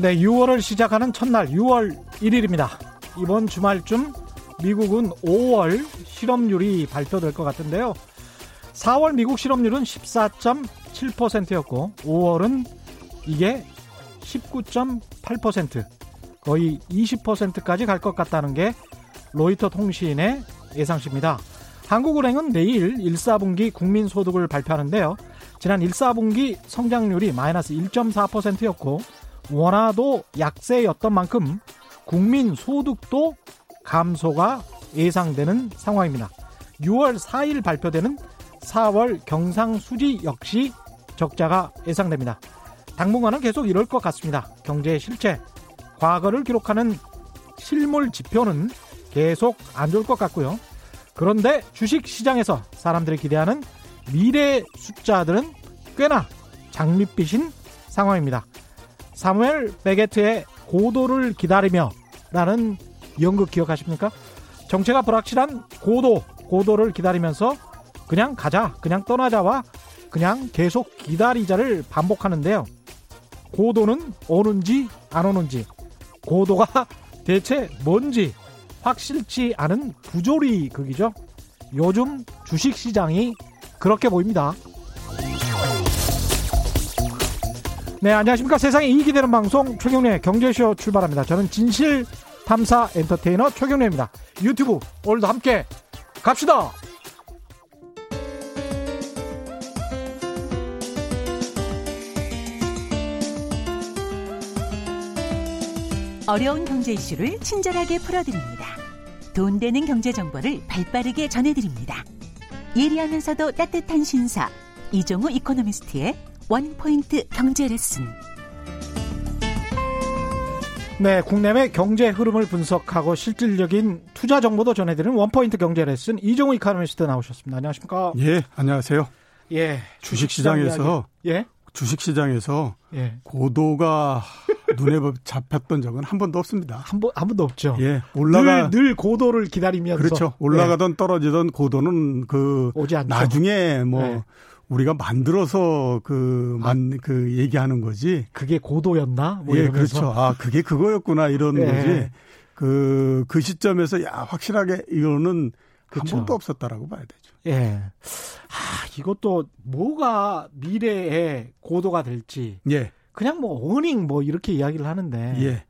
네, 6월을 시작하는 첫날 6월 1일입니다. 이번 주말쯤 미국은 5월 실업률이 발표될 것 같은데요. 4월 미국 실업률은 14.7%였고 5월은 이게 19.8% 거의 20%까지 갈 것 같다는 게 로이터 통신의 예상치입니다. 한국은행은 내일 1, 4분기 국민소득을 발표하는데요. 지난 1, 4분기 성장률이 마이너스 1.4%였고 원화도 약세였던 만큼 국민 소득도 감소가 예상되는 상황입니다. 6월 4일 발표되는 4월 경상수지 역시 적자가 예상됩니다. 당분간은 계속 이럴 것 같습니다. 경제 실체, 과거를 기록하는 실물 지표는 계속 안 좋을 것 같고요. 그런데 주식 시장에서 사람들이 기대하는 미래 숫자들은 꽤나 장밋빛인 상황입니다. 사무엘 베게트의 고도를 기다리며 라는 연극 기억하십니까? 정체가 불확실한 고도, 고도를 기다리면서 그냥 가자, 그냥 떠나자와 그냥 계속 기다리자를 반복하는데요. 고도는 오는지 안 오는지, 고도가 대체 뭔지 확실치 않은 부조리 극이죠. 요즘 주식 시장이 그렇게 보입니다. 네, 안녕하십니까. 세상에 이익이 되는 방송 최경련의 경제쇼 출발합니다. 저는 진실 탐사 엔터테이너 최경련입니다. 유튜브 오늘도 함께 갑시다. 어려운 경제 이슈를 친절하게 풀어드립니다. 돈 되는 경제 정보를 발빠르게 전해드립니다. 예리하면서도 따뜻한 신사 이종우 이코노미스트의 one point 경제 레슨. 네, 국내외 경제 흐름을 분석하고 실질적인 투자 정보도 전해드리는 one point 경제 레슨 이종우 이코노미스트 나오셨습니다. 안녕하십니까? 예, 안녕하세요. 예. 주식 시장에서 예? 주식 시장에서 예. 고도가 눈에 잡혔던 적은 한 번도 없습니다. 한 번, 한 번도 없죠. 예. 올라가. 늘, 늘 고도를 기다리면서. 그렇죠. 올라가던 예. 떨어지던 고도는 그. 오지 않죠. 나중에 뭐. 예. 우리가 만들어서 그, 아. 만, 그 얘기하는 거지. 그게 고도였나? 뭐 예, 그렇죠. 아, 그게 그거였구나 이런 예. 거지. 그, 그 시점에서 야, 확실하게 이거는 그렇죠. 한 번도 없었다라고 봐야 되죠. 예. 아, 이것도 뭐가 미래의 고도가 될지. 예. 그냥 뭐 어닝 뭐 이렇게 이야기를 하는데. 예.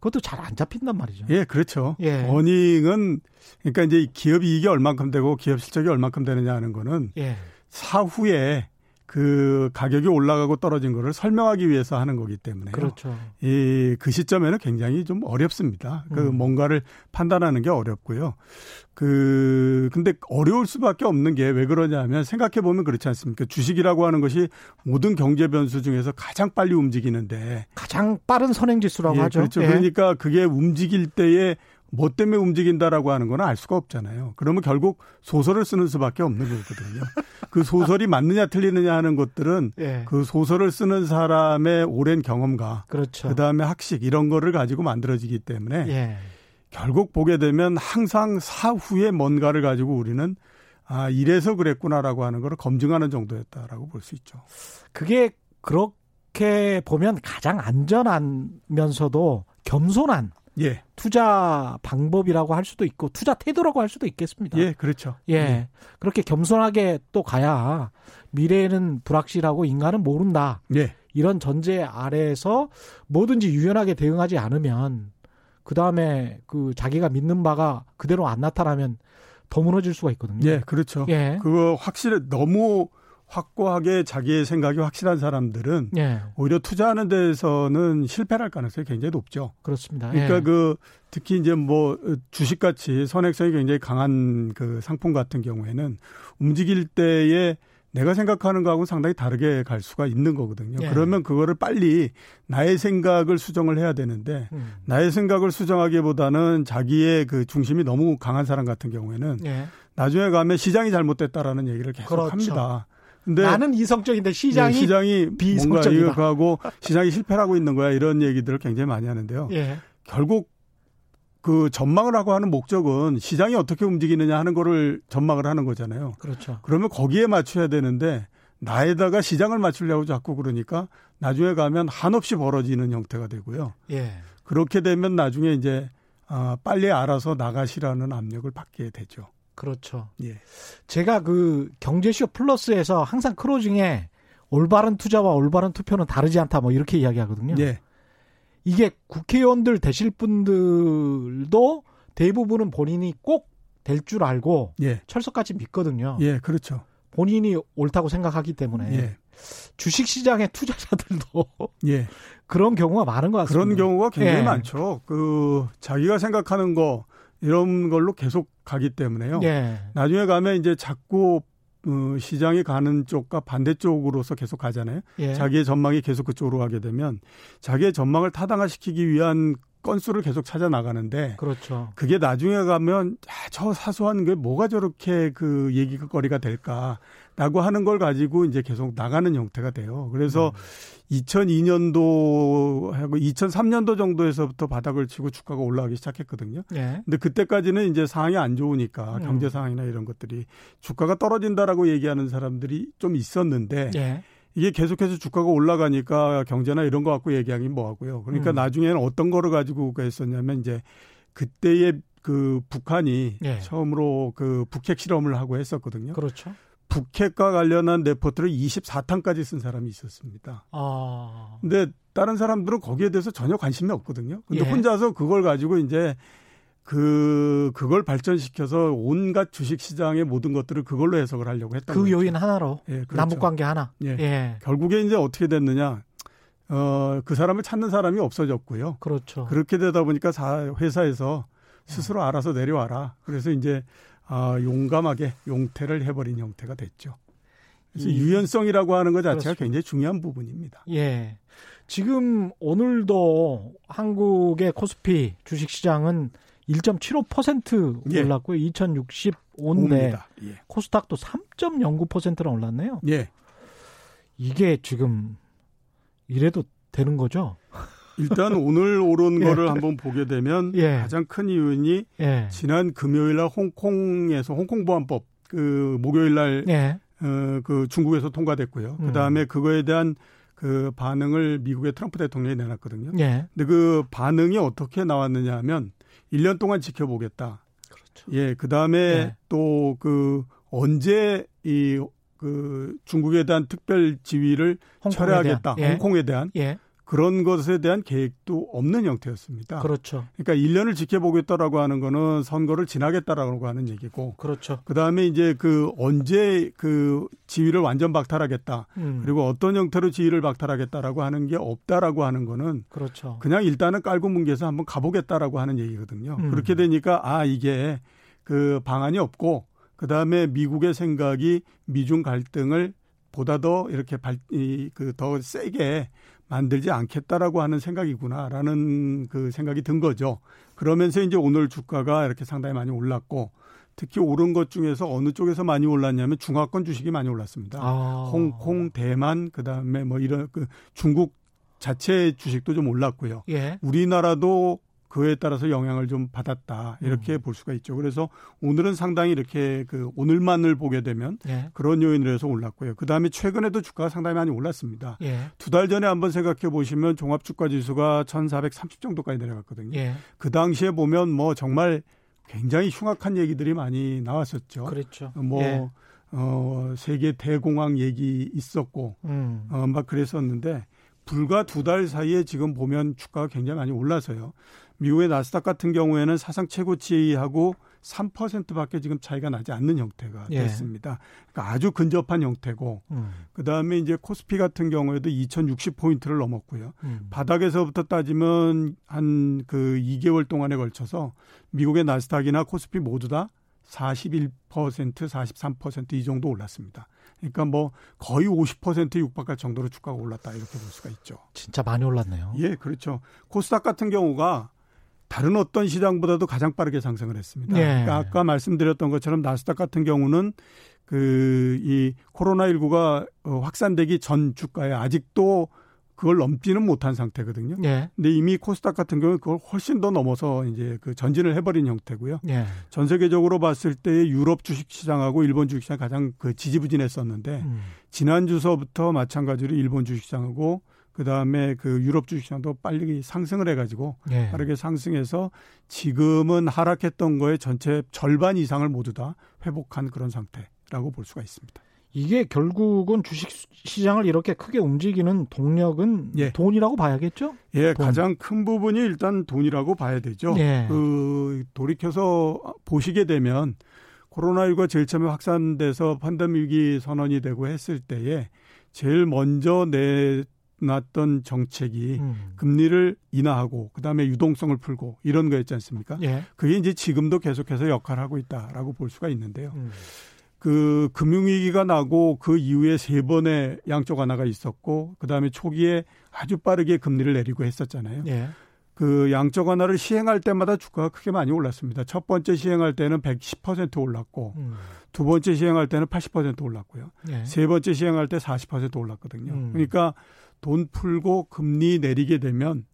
그것도 잘 안 잡힌단 말이죠. 예, 그렇죠. 예. 어닝은 그러니까 이제 기업 이익이 얼만큼 되고 기업 실적이 얼만큼 되느냐 하는 거는 예. 사후에 그 가격이 올라가고 떨어진 거를 설명하기 위해서 하는 거기 때문에 그렇죠. 이 그 시점에는 굉장히 좀 어렵습니다. 그 음. 뭔가를 판단하는 게 어렵고요. 그 근데 어려울 수밖에 없는 게 왜 그러냐면 생각해 보면 그렇지 않습니까? 주식이라고 하는 것이 모든 경제 변수 중에서 가장 빨리 움직이는데 가장 빠른 선행 지수라고 예, 하죠. 그렇죠. 예. 그러니까 그게 움직일 때에 뭐 때문에 움직인다라고 하는 건 알 수가 없잖아요. 그러면 결국 소설을 쓰는 수밖에 없는 거거든요. 그 소설이 맞느냐 틀리느냐 하는 것들은 예. 그 소설을 쓰는 사람의 오랜 경험과 그렇죠. 그다음에 학식 이런 거를 가지고 만들어지기 때문에 예. 결국 보게 되면 항상 사후에 뭔가를 가지고 우리는 아 이래서 그랬구나라고 하는 걸 검증하는 정도였다라고 볼 수 있죠. 그게 그렇게 보면 가장 안전하면서도 겸손한 예, 투자 방법이라고 할 수도 있고 투자 태도라고 할 수도 있겠습니다. 예, 그렇죠. 예. 그렇게 겸손하게 또 가야 미래는 불확실하고 인간은 모른다. 예, 이런 전제 아래에서 뭐든지 유연하게 대응하지 않으면 그 다음에 그 자기가 믿는 바가 그대로 안 나타나면 더 무너질 수가 있거든요. 예, 그렇죠. 예. 그거 확실히 너무 확고하게 자기의 생각이 확실한 사람들은 예. 오히려 투자하는 데서는 실패할 를 가능성이 굉장히 높죠. 그렇습니다. 그러니까 예. 그 특히 이제 뭐 주식같이 선행성이 굉장히 강한 그 상품 같은 경우에는 움직일 때에 내가 생각하는 거하고 상당히 다르게 갈 수가 있는 거거든요. 예. 그러면 그거를 빨리 나의 생각을 수정을 해야 되는데 음. 나의 생각을 수정하기보다는 자기의 그 중심이 너무 강한 사람 같은 경우에는 예. 나중에 가면 시장이 잘못됐다라는 얘기를 계속 그렇죠. 합니다. 근데 나는 이성적인데 시장이 네, 시장이 뭔가 비이성적이다. 이거 하고 시장이 실패하고 있는 거야 이런 얘기들을 굉장히 많이 하는데요. 예. 결국 그 전망을 하고 하는 목적은 시장이 어떻게 움직이느냐 하는 거를 전망을 하는 거잖아요. 그렇죠. 그러면 거기에 맞춰야 되는데 나에다가 시장을 맞추려고 자꾸 그러니까 나중에 가면 한없이 벌어지는 형태가 되고요. 예. 그렇게 되면 나중에 이제 아, 빨리 알아서 나가시라는 압력을 받게 되죠. 그렇죠. 예. 제가 그 경제쇼 플러스에서 항상 크로징에 올바른 투자와 올바른 투표는 다르지 않다 뭐 이렇게 이야기하거든요. 예. 이게 국회의원들 되실 분들도 대부분은 본인이 꼭 될 줄 알고 예. 철석같이 믿거든요. 예, 그렇죠. 본인이 옳다고 생각하기 때문에 예. 주식 시장의 투자자들도 예. 그런 경우가 많은 것 같습니다. 그런 경우가 굉장히 예. 많죠. 그 자기가 생각하는 거 이런 걸로 계속 가기 때문에요. 예. 나중에 가면 이제 자꾸 어, 시장이 가는 쪽과 반대쪽으로서 계속 가잖아요. 예. 자기의 전망이 계속 그쪽으로 가게 되면 자기의 전망을 타당화시키기 위한 건수를 계속 찾아 나가는데 그렇죠. 그게 나중에 가면 야, 저 사소한 게 뭐가 저렇게 그 얘기거리가 될까 라고 하는 걸 가지고 이제 계속 나가는 형태가 돼요. 그래서 음. 2002년도 하고 2003년도 정도에서부터 바닥을 치고 주가가 올라가기 시작했거든요. 예. 근데 그때까지는 이제 상황이 안 좋으니까 음. 경제 상황이나 이런 것들이 주가가 떨어진다라고 얘기하는 사람들이 좀 있었는데 예. 이게 계속해서 주가가 올라가니까 경제나 이런 거 갖고 얘기하기 뭐 하고요. 그러니까 음. 나중에는 어떤 거를 가지고 했었냐면 이제 그때의 그 북한이 예. 처음으로 그 북핵 실험을 하고 했었거든요. 그렇죠. 북핵과 관련한 레포트를 24탄까지 쓴 사람이 있었습니다. 아. 근데 다른 사람들은 거기에 대해서 전혀 관심이 없거든요. 근데 예. 혼자서 그걸 가지고 이제 그 그걸 발전시켜서 온갖 주식 시장의 모든 것들을 그걸로 해석을 하려고 했던 그 거죠. 요인 하나로 예, 그렇죠. 남북 관계 하나. 예. 예. 결국에 이제 어떻게 됐느냐? 어, 그 사람을 찾는 사람이 없어졌고요. 그렇죠. 그렇게 되다 보니까 사, 회사에서 스스로 알아서 내려와라. 그래서 이제 아, 용감하게 용퇴를 해버린 형태가 됐죠. 그래서 이- 유연성이라고 하는 것 자체가 그렇습니다. 굉장히 중요한 부분입니다. 예. 지금 오늘도 한국의 코스피 주식 시장은 1.75% 예. 올랐고요. 2065인데 옵니다. 예. 코스닥도 3.09%나 올랐네요. 예. 이게 지금 이래도 되는 거죠? 일단 오늘 오른 예. 거를 한번 보게 되면 예. 가장 큰 이유는 예. 지난 금요일 날 홍콩에서 홍콩 보안법 그 목요일 날 예. 어, 그 중국에서 통과됐고요. 음. 그 다음에 그거에 대한 그 반응을 미국의 트럼프 대통령이 내놨거든요. 예. 근데 그 반응이 어떻게 나왔느냐 하면 1년 동안 지켜보겠다. 그렇죠. 예, 그 다음에 예. 또그 언제 이그 중국에 대한 특별 지위를 철회하겠다. 대한. 예. 홍콩에 대한 예. 그런 것에 대한 계획도 없는 형태였습니다. 그렇죠. 그러니까 1년을 지켜보겠다라고 하는 거는 선거를 지나겠다라고 하는 얘기고 그렇죠. 그 다음에 이제 그 언제 그 지위를 완전 박탈하겠다. 음. 그리고 어떤 형태로 지위를 박탈하겠다라고 하는 게 없다라고 하는 거는 그렇죠. 그냥 일단은 깔고 뭉개서 한번 가보겠다라고 하는 얘기거든요. 음. 그렇게 되니까 아 이게 그 방안이 없고 그 다음에 미국의 생각이 미중 갈등을 보다 더 이렇게 발그더 세게 만들지 않겠다라고 하는 생각이구나라는 그 생각이 든 거죠. 그러면서 이제 오늘 주가가 이렇게 상당히 많이 올랐고 특히 오른 것 중에서 어느 쪽에서 많이 올랐냐면 중화권 주식이 많이 올랐습니다. 아. 홍콩, 대만, 그 다음에 뭐 이런 그 중국 자체 주식도 좀 올랐고요. 예. 우리나라도 그에 따라서 영향을 좀 받았다 이렇게 음. 볼 수가 있죠. 그래서 오늘은 상당히 이렇게 그 오늘만을 보게 되면 예. 그런 요인으로 해서 올랐고요. 그 다음에 최근에도 주가가 상당히 많이 올랐습니다. 예. 두달 전에 한번 생각해 보시면 종합주가지수가 1,430 정도까지 내려갔거든요. 예. 그 당시에 보면 뭐 정말 굉장히 흉악한 얘기들이 많이 나왔었죠. 그렇죠. 뭐 예. 어, 세계 대공황 얘기 있었고 음. 어, 막 그랬었는데 불과 두 달 사이에 지금 보면 주가가 굉장히 많이 올라서요. 미국의 나스닥 같은 경우에는 사상 최고치하고 3%밖에 지금 차이가 나지 않는 형태가 예. 됐습니다. 그러니까 아주 근접한 형태고 음. 그다음에 이제 코스피 같은 경우에도 2060 포인트를 넘었고요. 음. 바닥에서부터 따지면 한 그 2개월 동안에 걸쳐서 미국의 나스닥이나 코스피 모두 다 41%, 43%이 정도 올랐습니다. 그러니까 뭐 거의 50% 육박할 정도로 주가가 올랐다 이렇게 볼 수가 있죠. 진짜 많이 올랐네요. 예, 그렇죠. 코스닥 같은 경우가 다른 어떤 시장보다도 가장 빠르게 상승을 했습니다. 예. 그러니까 아까 말씀드렸던 것처럼 나스닥 같은 경우는 그 이 코로나19가 어, 확산되기 전 주가에 아직도 그걸 넘지는 못한 상태거든요. 예. 근데 이미 코스닥 같은 경우는 그걸 훨씬 더 넘어서 이제 그 전진을 해버린 형태고요. 예. 전 세계적으로 봤을 때 유럽 주식 시장하고 일본 주식 시장 가장 그 지지부진했었는데 음. 지난 주서부터 마찬가지로 일본 주식 시장하고 그 다음에 그 유럽 주식 시장도 빨리 상승을 해 가지고 예. 빠르게 상승해서 지금은 하락했던 거에 전체 절반 이상을 모두 다 회복한 그런 상태라고 볼 수가 있습니다. 이게 결국은 주식 시장을 이렇게 크게 움직이는 동력은 예. 돈이라고 봐야겠죠? 예, 돈. 가장 큰 부분이 일단 돈이라고 봐야 되죠. 예. 그 돌이켜서 보시게 되면 코로나19가 제일 처음에 확산돼서 팬데믹이 선언이 되고 했을 때에 제일 먼저 내 놨던 정책이 음. 금리를 인하하고 그다음에 유동성을 풀고 이런 거였지 않습니까? 예. 그게 이제 지금도 계속해서 역할을 하고 있다라고 볼 수가 있는데요. 음. 그 금융위기가 나고 그 이후에 세 번의 양적 완화가 있었고 그다음에 초기에 아주 빠르게 금리를 내리고 했었잖아요. 예. 그 양적 완화를 시행할 때마다 주가가 크게 많이 올랐습니다. 첫 번째 시행할 때는 110% 올랐고 음. 두 번째 시행할 때는 80% 올랐고요. 예. 세 번째 시행할 때 40% 올랐거든요. 음. 그러니까 돈 풀고 금리 내리게 되면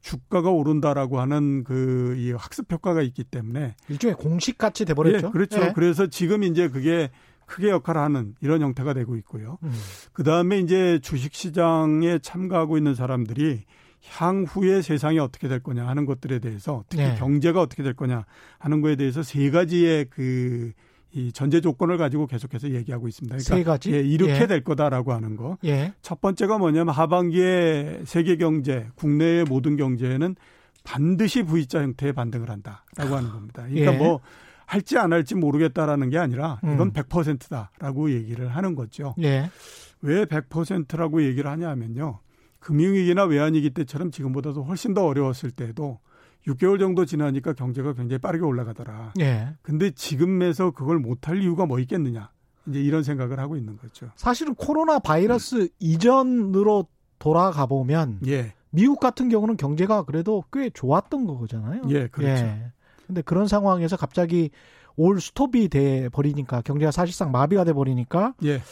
주가가 오른다라고 하는 그 이 학습 효과가 있기 때문에 일종의 공식 같이 돼 버렸죠. 예, 그렇죠. 예. 그래서 지금 이제 그게 크게 역할을 하는 이런 형태가 되고 있고요. 음. 그다음에 이제 주식 시장에 참가하고 있는 사람들이 향후에 세상이 어떻게 될 거냐 하는 것들에 대해서 특히 네. 경제가 어떻게 될 거냐 하는 거에 대해서 세 가지의 그 이 전제 조건을 가지고 계속해서 얘기하고 있습니다. 그러니까 세 가지? 예, 이렇게 예. 될 거다라고 하는 거. 예. 첫 번째가 뭐냐면 하반기에 세계 경제, 국내의 모든 경제에는 반드시 V자 형태의 반등을 한다라고 하는 겁니다. 그러니까 예. 뭐 할지 안 할지 모르겠다라는 게 아니라 이건 음. 100%다라고 얘기를 하는 거죠. 예. 왜 100%라고 얘기를 하냐면요. 금융위기나 외환위기 때처럼 지금보다도 훨씬 더 어려웠을 때도 6개월 정도 지나니까 경제가 굉장히 빠르게 올라가더라. 예. 근데 지금에서 그걸 못할 이유가 뭐 있겠느냐. 이제 이런 생각을 하고 있는 거죠. 사실은 코로나 바이러스 음. 이전으로 돌아가 보면 예. 미국 같은 경우는 경제가 그래도 꽤 좋았던 거잖아요. 예, 그렇죠. 예. 근데 그런 상황에서 갑자기 올 스톱이 돼 버리니까 경제가 사실상 마비가 돼 버리니까 예.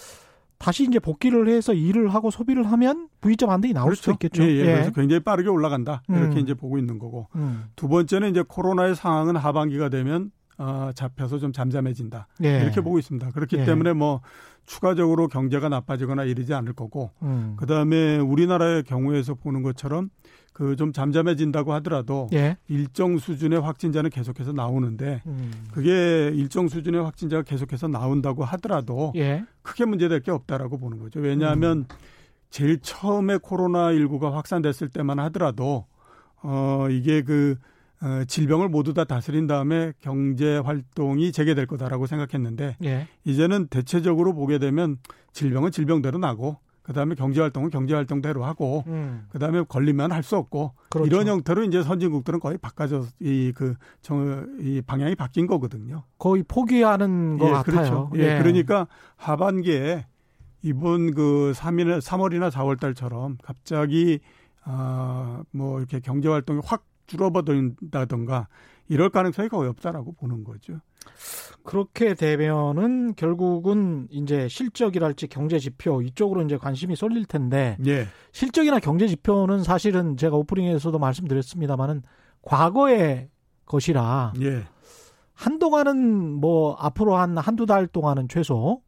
다시 이제 복귀를 해서 일을 하고 소비를 하면 V자 반등이 나올 그렇죠. 수도 있겠죠. 예, 예. 예. 그래서 굉장히 빠르게 올라간다. 이렇게 음. 이제 보고 있는 거고. 음. 두 번째는 이제 코로나의 상황은 하반기가 되면 어, 잡혀서 좀 잠잠해진다. 예. 이렇게 보고 있습니다. 그렇기 예. 때문에 뭐 추가적으로 경제가 나빠지거나 이러지 않을 거고. 음. 그 다음에 우리나라의 경우에서 보는 것처럼 그 좀 잠잠해진다고 하더라도 예. 일정 수준의 확진자는 계속해서 나오는데 음. 그게 일정 수준의 확진자가 계속해서 나온다고 하더라도 예. 크게 문제될 게 없다라고 보는 거죠. 왜냐하면 음. 제일 처음에 코로나 19가 확산됐을 때만 하더라도 어 이게 그 어, 질병을 모두 다 다스린 다음에 경제 활동이 재개될 거다라고 생각했는데 예. 이제는 대체적으로 보게 되면 질병은 질병대로 나고 그다음에 경제 활동은 경제 활동대로 하고 음. 그다음에 걸리면 할 수 없고 그렇죠. 이런 형태로 이제 선진국들은 거의 바꿔져 이그정이 방향이 바뀐 거거든요. 거의 포기하는 것 예, 같아요. 그렇죠. 예. 예. 그러니까 하반기에 이번 그 3일 3월이나 4월 달처럼 갑자기 아뭐 이렇게 경제 활동이 확 줄어버린다던가 이럴 가능성이 거의 없다라고 보는 거죠. 그렇게 되면은 결국은 이제 실적이랄지 경제 지표 이쪽으로 이제 관심이 쏠릴 텐데 예. 실적이나 경제 지표는 사실은 제가 오프닝에서도 말씀드렸습니다만은 과거의 것이라 예. 한동안은 뭐 앞으로 한 한두 달 동안은 최소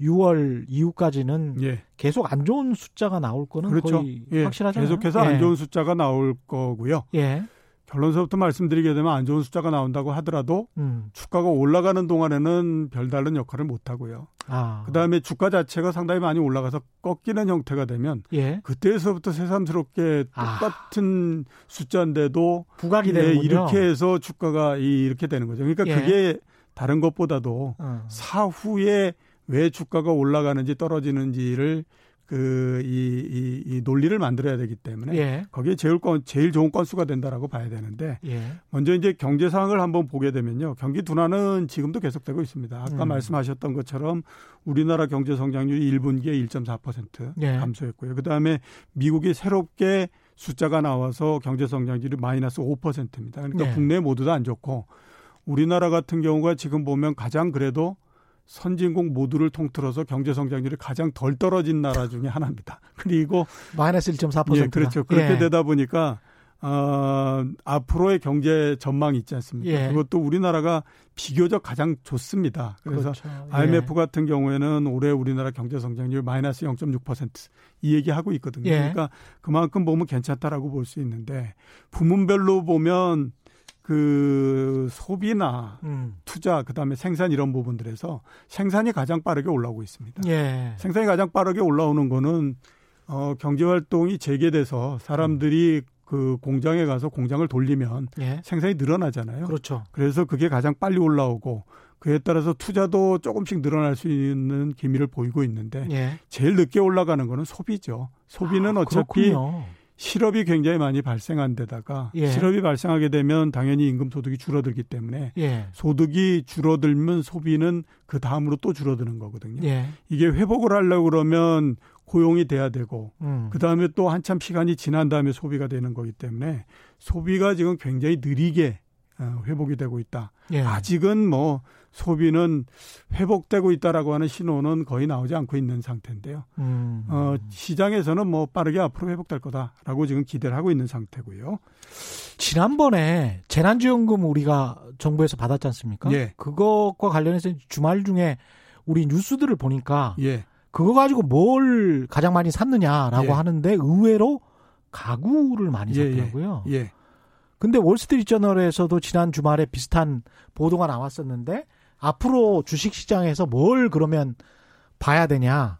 6월 이후까지는 예. 계속 안 좋은 숫자가 나올 거는 그렇죠. 거의 예. 확실하잖아요. 계속해서 안 예. 좋은 숫자가 나올 거고요. 예. 결론서부터 말씀드리게 되면 안 좋은 숫자가 나온다고 하더라도 음. 주가가 올라가는 동안에는 별다른 역할을 못 하고요. 아. 그다음에 주가 자체가 상당히 많이 올라가서 꺾이는 형태가 되면 예. 그때서부터 새삼스럽게 아. 똑같은 아. 숫자인데도 부각이 되는 예, 이렇게 해서 주가가 이렇게 되는 거죠. 그러니까 예. 그게 다른 것보다도 어. 사후에 왜 주가가 올라가는지 떨어지는지를 그, 이, 이, 이 논리를 만들어야 되기 때문에 예. 거기에 제일 건, 제일 좋은 건수가 된다라고 봐야 되는데 예. 먼저 이제 경제 상황을 한번 보게 되면요. 경기 둔화는 지금도 계속되고 있습니다. 아까 음. 말씀하셨던 것처럼 우리나라 경제 성장률이 1분기에 1.4% 예. 감소했고요. 그 다음에 미국이 새롭게 숫자가 나와서 경제 성장률이 마이너스 5%입니다. 그러니까 예. 국내 모두 다 안 좋고 우리나라 같은 경우가 지금 보면 가장 그래도 선진국 모두를 통틀어서 경제 성장률이 가장 덜 떨어진 나라 중에 하나입니다. 그리고 마이너스 1.4%. 예, 그렇죠. 그렇게 예. 되다 보니까 어, 앞으로의 경제 전망이 있지 않습니까? 예. 그것도 우리나라가 비교적 가장 좋습니다. 그래서 그렇죠. IMF 예. 같은 경우에는 올해 우리나라 경제 성장률 마이너스 0.6%이 얘기하고 있거든요. 예. 그러니까 그만큼 보면 괜찮다라고 볼 수 있는데 부문별로 보면 그 소비나 음. 투자 그다음에 생산 이런 부분들에서 생산이 가장 빠르게 올라오고 있습니다. 예. 생산이 가장 빠르게 올라오는 거는 어 경제 활동이 재개돼서 사람들이 음. 그 공장에 가서 공장을 돌리면 예. 생산이 늘어나잖아요. 그렇죠. 그래서 그게 가장 빨리 올라오고 그에 따라서 투자도 조금씩 늘어날 수 있는 기미를 보이고 있는데 예. 제일 늦게 올라가는 거는 소비죠. 소비는 아, 어차피 그렇군요. 실업이 굉장히 많이 발생한 데다가 예. 실업이 발생하게 되면 당연히 임금 소득이 줄어들기 때문에 예. 소득이 줄어들면 소비는 그 다음으로 또 줄어드는 거거든요. 예. 이게 회복을 하려고 그러면 고용이 돼야 되고 음. 그 다음에 또 한참 시간이 지난 다음에 소비가 되는 거기 때문에 소비가 지금 굉장히 느리게 어, 회복이 되고 있다. 예. 아직은 뭐 소비는 회복되고 있다라고 하는 신호는 거의 나오지 않고 있는 상태인데요. 음. 어, 시장에서는 뭐 빠르게 앞으로 회복될 거다라고 지금 기대를 하고 있는 상태고요. 지난번에 재난지원금 우리가 정부에서 받았지 않습니까? 예. 그것과 관련해서 주말 중에 우리 뉴스들을 보니까 예. 그거 가지고 뭘 가장 많이 샀느냐라고 예. 하는데 의외로 가구를 많이 예, 예. 샀더라고요. 예. 근데 월스트리트저널에서도 지난 주말에 비슷한 보도가 나왔었는데 앞으로 주식시장에서 뭘 그러면 봐야 되냐?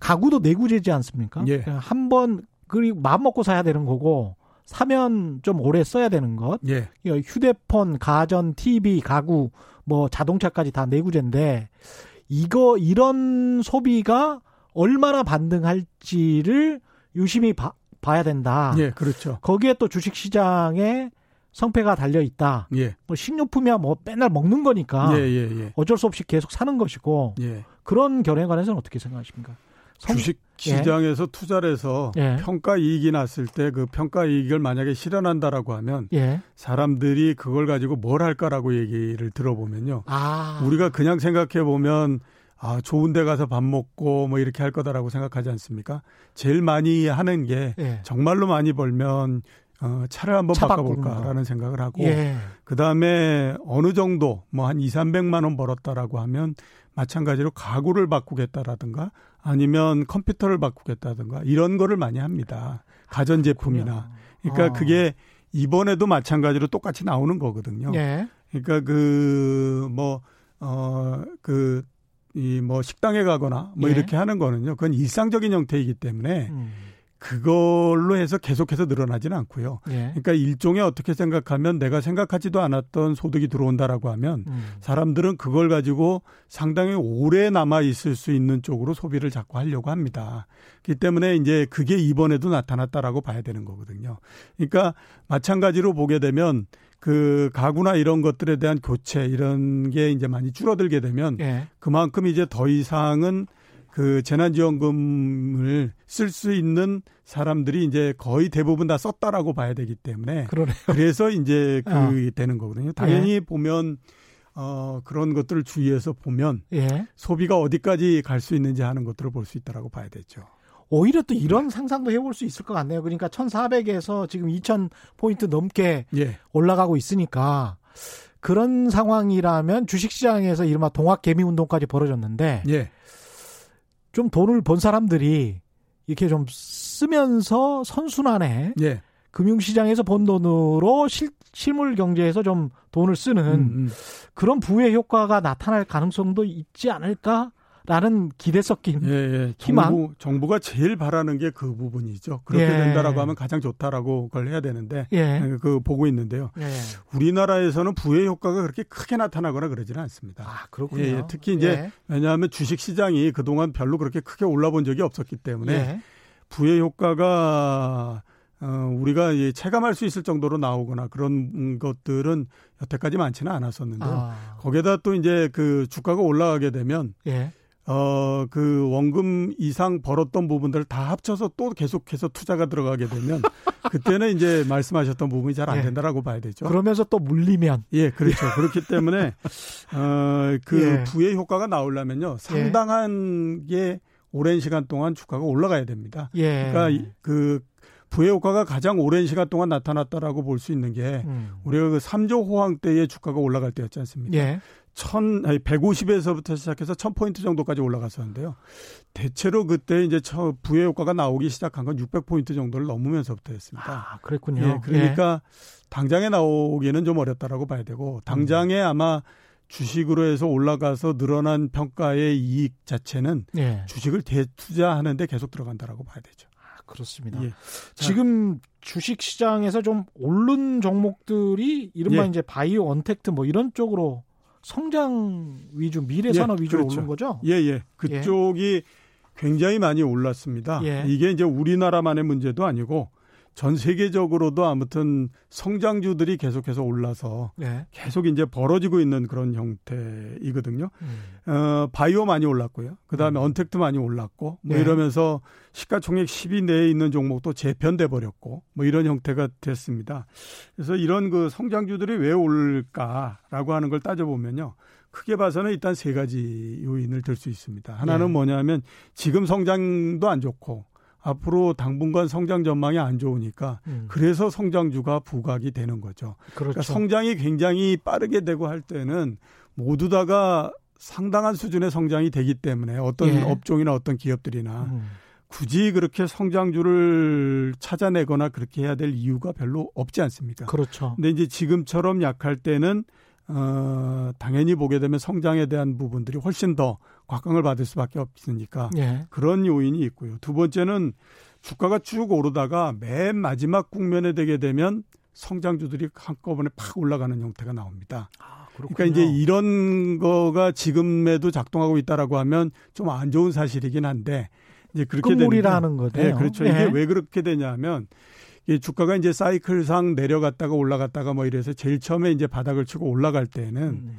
가구도 내구재지 않습니까? 예. 한번 그리고 마음 먹고 사야 되는 거고 사면 좀 오래 써야 되는 것. 예. 휴대폰, 가전, TV, 가구, 뭐 자동차까지 다 내구재인데 이거 이런 소비가 얼마나 반등할지를 유심히 봐, 봐야 된다. 예, 그렇죠. 거기에 또 주식 시장에 성패가 달려 있다. 예. 뭐 식료품이야 뭐 맨날 먹는 거니까 예, 예, 예. 어쩔 수 없이 계속 사는 것이고 예. 그런 견해에 관해서는 어떻게 생각하십니까? 성... 주식 예. 시장에서 투자를 해서 평가 이익이 났을 때 그 평가 이익을 만약에 실현한다라고 하면 사람들이 그걸 가지고 뭘 할까라고 얘기를 들어보면요. 아. 우리가 그냥 생각해 보면 아, 좋은 데 가서 밥 먹고 뭐 이렇게 할 거다라고 생각하지 않습니까? 제일 많이 하는 게 예. 정말로 많이 벌면 어, 차를 한번 바꿔볼까라는 생각을 하고 예. 그 다음에 어느 정도 뭐 한 2, 300만 원 벌었다라고 하면 마찬가지로 가구를 바꾸겠다라든가 아니면 컴퓨터를 바꾸겠다든가 이런 거를 많이 합니다. 가전 제품이나. 그러니까 어. 그게 이번에도 마찬가지로 똑같이 나오는 거거든요. 예. 그러니까 그 뭐 어 그 이뭐 식당에 가거나 뭐 예. 이렇게 하는 거는요. 그건 일상적인 형태이기 때문에 음. 그걸로 해서 계속해서 늘어나지는 않고요. 예. 그러니까 일종의 어떻게 생각하면 내가 생각하지도 않았던 소득이 들어온다라고 하면 음. 사람들은 그걸 가지고 상당히 오래 남아 있을 수 있는 쪽으로 소비를 자꾸 하려고 합니다. 그렇기 때문에 이제 그게 이번에도 나타났다라고 봐야 되는 거거든요. 그러니까 마찬가지로 보게 되면 그 가구나 이런 것들에 대한 교체 이런 게 이제 많이 줄어들게 되면 예. 그만큼 이제 더 이상은 그 재난지원금을 쓸 수 있는 사람들이 이제 거의 대부분 다 썼다라고 봐야 되기 때문에 그러네요. 그래서 이제 그 어. 되는 거거든요. 당연히 예. 보면 어 그런 것들을 주의해서 보면 예. 소비가 어디까지 갈 수 있는지 하는 것들을 볼 수 있다라고 봐야 되죠. 오히려 또 이런 상상도 해볼 수 있을 것 같네요. 그러니까 1,400에서 지금 2,000 포인트 넘게 예. 올라가고 있으니까 그런 상황이라면 주식시장에서 이른바 동학개미 운동까지 벌어졌는데 예. 좀 돈을 번 사람들이 이렇게 좀 쓰면서 선순환에 예. 금융시장에서 번 돈으로 실, 실물 경제에서 좀 돈을 쓰는 음, 음. 그런 부의 효과가 나타날 가능성도 있지 않을까 라는 기대 섞인 예, 예. 희망. 정부, 정부 가 제일 바라는 게 그 부분이죠. 그렇게 예. 된다라고 하면 가장 좋다라고 그걸 해야 되는데 예. 예. 그 보고 있는데요. 예. 우리나라에서는 부의 효과가 그렇게 크게 나타나거나 그러지는 않습니다. 아 그렇군요. 예, 특히 이제 왜냐하면 주식 시장이 그동안 별로 그렇게 크게 올라본 적이 없었기 때문에 부의 효과가 어, 우리가 예, 체감할 수 있을 정도로 나오거나 그런 것들은 여태까지 많지는 않았었는데요. 아. 거기에다 또 이제 그 주가가 올라가게 되면 예. 어, 그 원금 이상 벌었던 부분들을 다 합쳐서 또 계속해서 투자가 들어가게 되면 그때는 이제 말씀하셨던 부분이 잘안 예. 된다라고 봐야 되죠. 그러면서 또 물리면. 예, 그렇죠. 그렇기 때문에, 어, 그 예. 부의 효과가 나오려면요. 상당한 게 오랜 시간 동안 주가가 올라가야 됩니다. 예. 그러니까 그 부의 효과가 가장 오랜 시간 동안 나타났다라고 볼 수 있는 게 음. 우리가 그 3조 호황 때의 주가가 올라갈 때였지 않습니까? 예. 1000, 아니 150에서부터 시작해서 1000포인트 정도까지 올라갔었는데요. 대체로 그때 이제 처 부의 효과가 나오기 시작한 건 600포인트 정도를 넘으면서부터였습니다. 아, 그랬군요. 예, 그러니까 예. 당장에 나오기는 좀 어렵다라고 봐야 되고 당장에 음. 아마 주식으로 해서 올라가서 늘어난 평가의 이익 자체는 예. 주식을 대투자하는데 계속 들어간다라고 봐야 되죠. 아, 그렇습니다. 예. 지금 주식 시장에서 좀 오른 종목들이 이른바 예. 이제 바이오 언택트 뭐 이런 쪽으로 성장 위주 미래 산업 예, 위주로 그렇죠. 오른 거죠? 예, 예. 그쪽이 예. 굉장히 많이 올랐습니다. 예. 이게 이제 우리나라만의 문제도 아니고 전 세계적으로도 아무튼 성장주들이 계속해서 올라서 네. 계속 이제 벌어지고 있는 그런 형태이거든요. 음. 어, 바이오 많이 올랐고요. 그 다음에 음. 언택트 많이 올랐고 뭐 네. 이러면서 시가총액 10위 내에 있는 종목도 재편돼 버렸고 뭐 이런 형태가 됐습니다. 그래서 이런 그 성장주들이 왜 올까라고 하는 걸 따져보면요. 크게 봐서는 일단 세 가지 요인을 들 수 있습니다. 하나는 네. 뭐냐면 지금 성장도 안 좋고 앞으로 당분간 성장 전망이 안 좋으니까 음. 그래서 성장주가 부각이 되는 거죠. 그러니까 그렇죠. 그러니까 성장이 굉장히 빠르게 되고 할 때는 모두 다가 상당한 수준의 성장이 되기 때문에 어떤 예. 업종이나 어떤 기업들이나 음. 굳이 그렇게 성장주를 찾아내거나 그렇게 해야 될 이유가 별로 없지 않습니까? 그렇죠. 근데 이제 지금처럼 약할 때는 어, 당연히 보게 되면 성장에 대한 부분들이 훨씬 더 곽강을 받을 수밖에 없으니까 예. 그런 요인이 있고요. 두 번째는 주가가 쭉 오르다가 맨 마지막 국면에 되게 되면 성장주들이 한꺼번에 팍 올라가는 형태가 나옵니다. 아, 그러니까 이제 이런 거가 지금에도 작동하고 있다라고 하면 좀 안 좋은 사실이긴 한데 이제 그렇게 되는 거죠. 네, 그렇죠. 예. 이게 왜 그렇게 되냐면 이 주가가 이제 사이클상 내려갔다가 올라갔다가 뭐 이래서 제일 처음에 이제 바닥을 치고 올라갈 때는 음.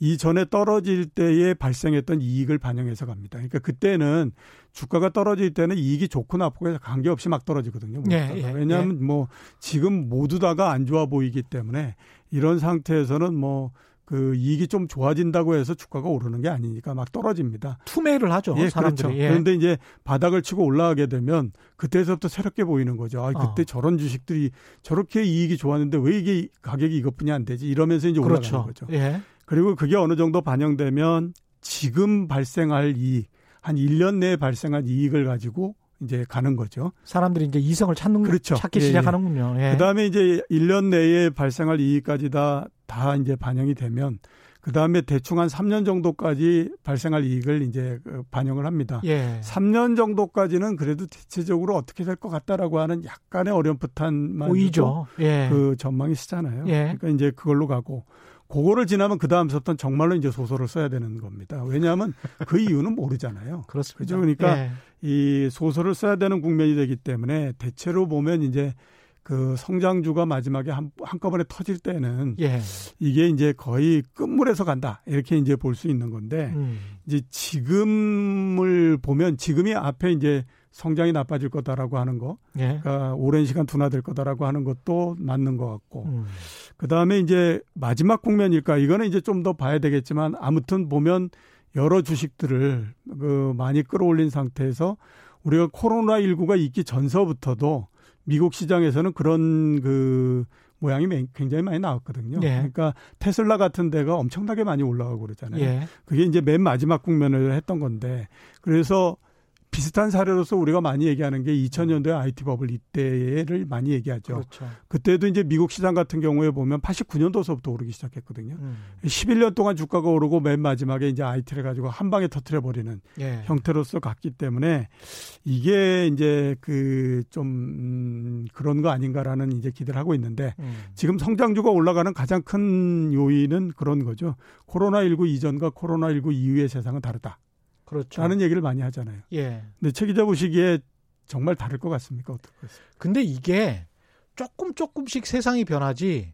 이전에 떨어질 때에 발생했던 이익을 반영해서 갑니다. 그러니까 그때는 주가가 떨어질 때는 이익이 좋고 나쁘고 관계없이 막 떨어지거든요. 예, 예, 왜냐하면 예. 뭐 지금 모두 다가 안 좋아 보이기 때문에 이런 상태에서는 뭐 그 이익이 좀 좋아진다고 해서 주가가 오르는 게 아니니까 막 떨어집니다. 투매를 하죠. 예, 사람들이. 그렇죠. 예. 그런데 이제 바닥을 치고 올라가게 되면 그때서부터 새롭게 보이는 거죠. 아, 그때 어. 저런 주식들이 저렇게 이익이 좋았는데 왜 이게 가격이 이것뿐이 안 되지? 이러면서 이제 올라가는 그렇죠. 거죠. 예. 그리고 그게 어느 정도 반영되면 지금 발생할 이익, 한 1년 내에 발생한 이익을 가지고 이제 가는 거죠. 사람들이 이제 이성을 찾는 그렇죠. 찾기 예, 예. 시작하는군요. 예. 그다음에 이제 1년 내에 발생할 이익까지 다 다 이제 반영이 되면 그 다음에 대충 한 3년 정도까지 발생할 이익을 이제 그 반영을 합니다. 예. 3년 정도까지는 그래도 대체적으로 어떻게 될 것 같다라고 하는 약간의 어렴풋한 보이죠. 예. 그 전망이 시잖아요. 예. 그러니까 이제 그걸로 가고 그거를 지나면 그 다음부터는 정말로 이제 소설을 써야 되는 겁니다. 왜냐하면 그 이유는 모르잖아요. 그렇습니다. 그죠? 그러니까 예. 이 소설을 써야 되는 국면이 되기 때문에 대체로 보면 이제 그 성장주가 마지막에 한, 한꺼번에 터질 때는 예. 이게 이제 거의 끝물에서 간다. 이렇게 이제 볼 수 있는 건데 음. 이제 지금을 보면 지금이 앞에 이제 성장이 나빠질 거다라고 하는 거, 예. 그러니까 오랜 시간 둔화될 거다라고 하는 것도 맞는 것 같고, 음. 그 다음에 이제 마지막 국면일까 이거는 이제 좀 더 봐야 되겠지만 아무튼 보면 여러 주식들을 그 많이 끌어올린 상태에서 우리가 코로나 19가 있기 전서부터도 미국 시장에서는 그런 그 모양이 굉장히 많이 나왔거든요. 예. 그러니까 테슬라 같은 데가 엄청나게 많이 올라가고 그러잖아요. 예. 그게 이제 맨 마지막 국면을 했던 건데 그래서 비슷한 사례로서 우리가 많이 얘기하는 게 2000년도에 IT 버블 이때를 많이 얘기하죠. 그렇죠. 그때도 이제 미국 시장 같은 경우에 보면 89년도서부터 오르기 시작했거든요. 음. 11년 동안 주가가 오르고 맨 마지막에 이제 IT를 가지고 한 방에 터트려 버리는 예. 형태로서 갔기 때문에 이게 이제 그좀 음, 그런 거 아닌가라는 이제 기대를 하고 있는데 음. 지금 성장주가 올라가는 가장 큰 요인은 그런 거죠. 코로나 19 이전과 코로나 19 이후의 세상은 다르다. 그렇죠. 라는 얘기를 많이 하잖아요. 예. 근데 최 기자 보시기에 정말 다를 것 같습니까? 어떻게 근데 이게 조금 조금씩 세상이 변하지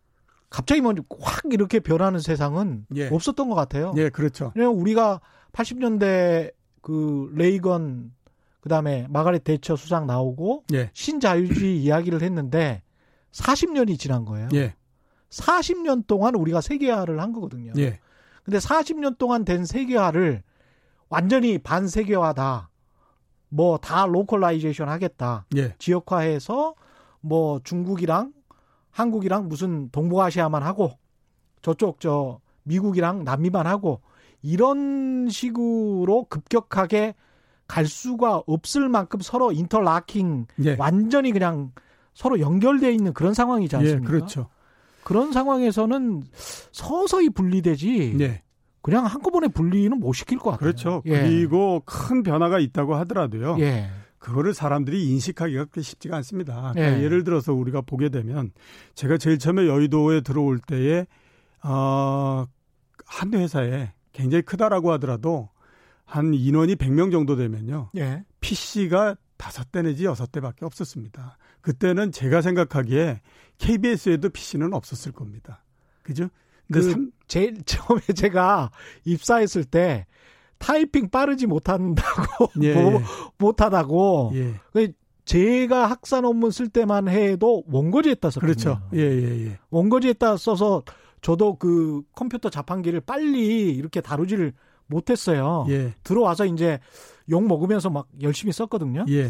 갑자기 뭐확 이렇게 변하는 세상은 예. 없었던 것 같아요. 예, 그렇죠. 왜냐면 우리가 80년대 그 레이건 그다음에 마가렛 대처 수상 나오고 예. 신자유주의 이야기를 했는데 40년이 지난 거예요. 예. 40년 동안 우리가 세계화를 한 거거든요. 예. 근데 40년 동안 된 세계화를 완전히 반세계화다. 뭐 다 localization 하겠다. 예. 지역화해서 뭐 중국이랑 한국이랑 무슨 동북아시아만 하고 저쪽 저 미국이랑 남미만 하고 이런 식으로 급격하게 갈 수가 없을 만큼 서로 interlocking 예. 완전히 그냥 서로 연결되어 있는 그런 상황이지 예, 않습니까? 예, 그렇죠. 그런 상황에서는 서서히 분리되지. 예. 그냥 한꺼번에 분리는 못 시킬 것 같아요. 그렇죠. 예. 그리고 큰 변화가 있다고 하더라도요. 예. 그거를 사람들이 인식하기가 그렇게 쉽지가 않습니다. 그러니까 예. 를 들어서 우리가 보게 되면 제가 제일 처음에 여의도에 들어올 때에 어, 한 회사에 굉장히 크다라고 하더라도 한 인원이 100명 정도 되면요. 예. PC가 다섯 대 내지 여섯 대밖에 없었습니다. 그때는 제가 생각하기에 KBS에도 PC는 없었을 겁니다. 그죠? 근데 그 삼... 제일 처음에 제가 입사했을 때 타이핑 빠르지 못한다고 예, 뭐, 못하다고 예. 그 제가 학사 논문 쓸 때만 해도 원고지에다 썼거든요. 그렇죠. 예, 예, 예. 원고지에다 써서 저도 그 컴퓨터 자판기를 빨리 이렇게 다루지를 못했어요. 예. 들어와서 이제 욕 먹으면서 막 열심히 썼거든요. 예.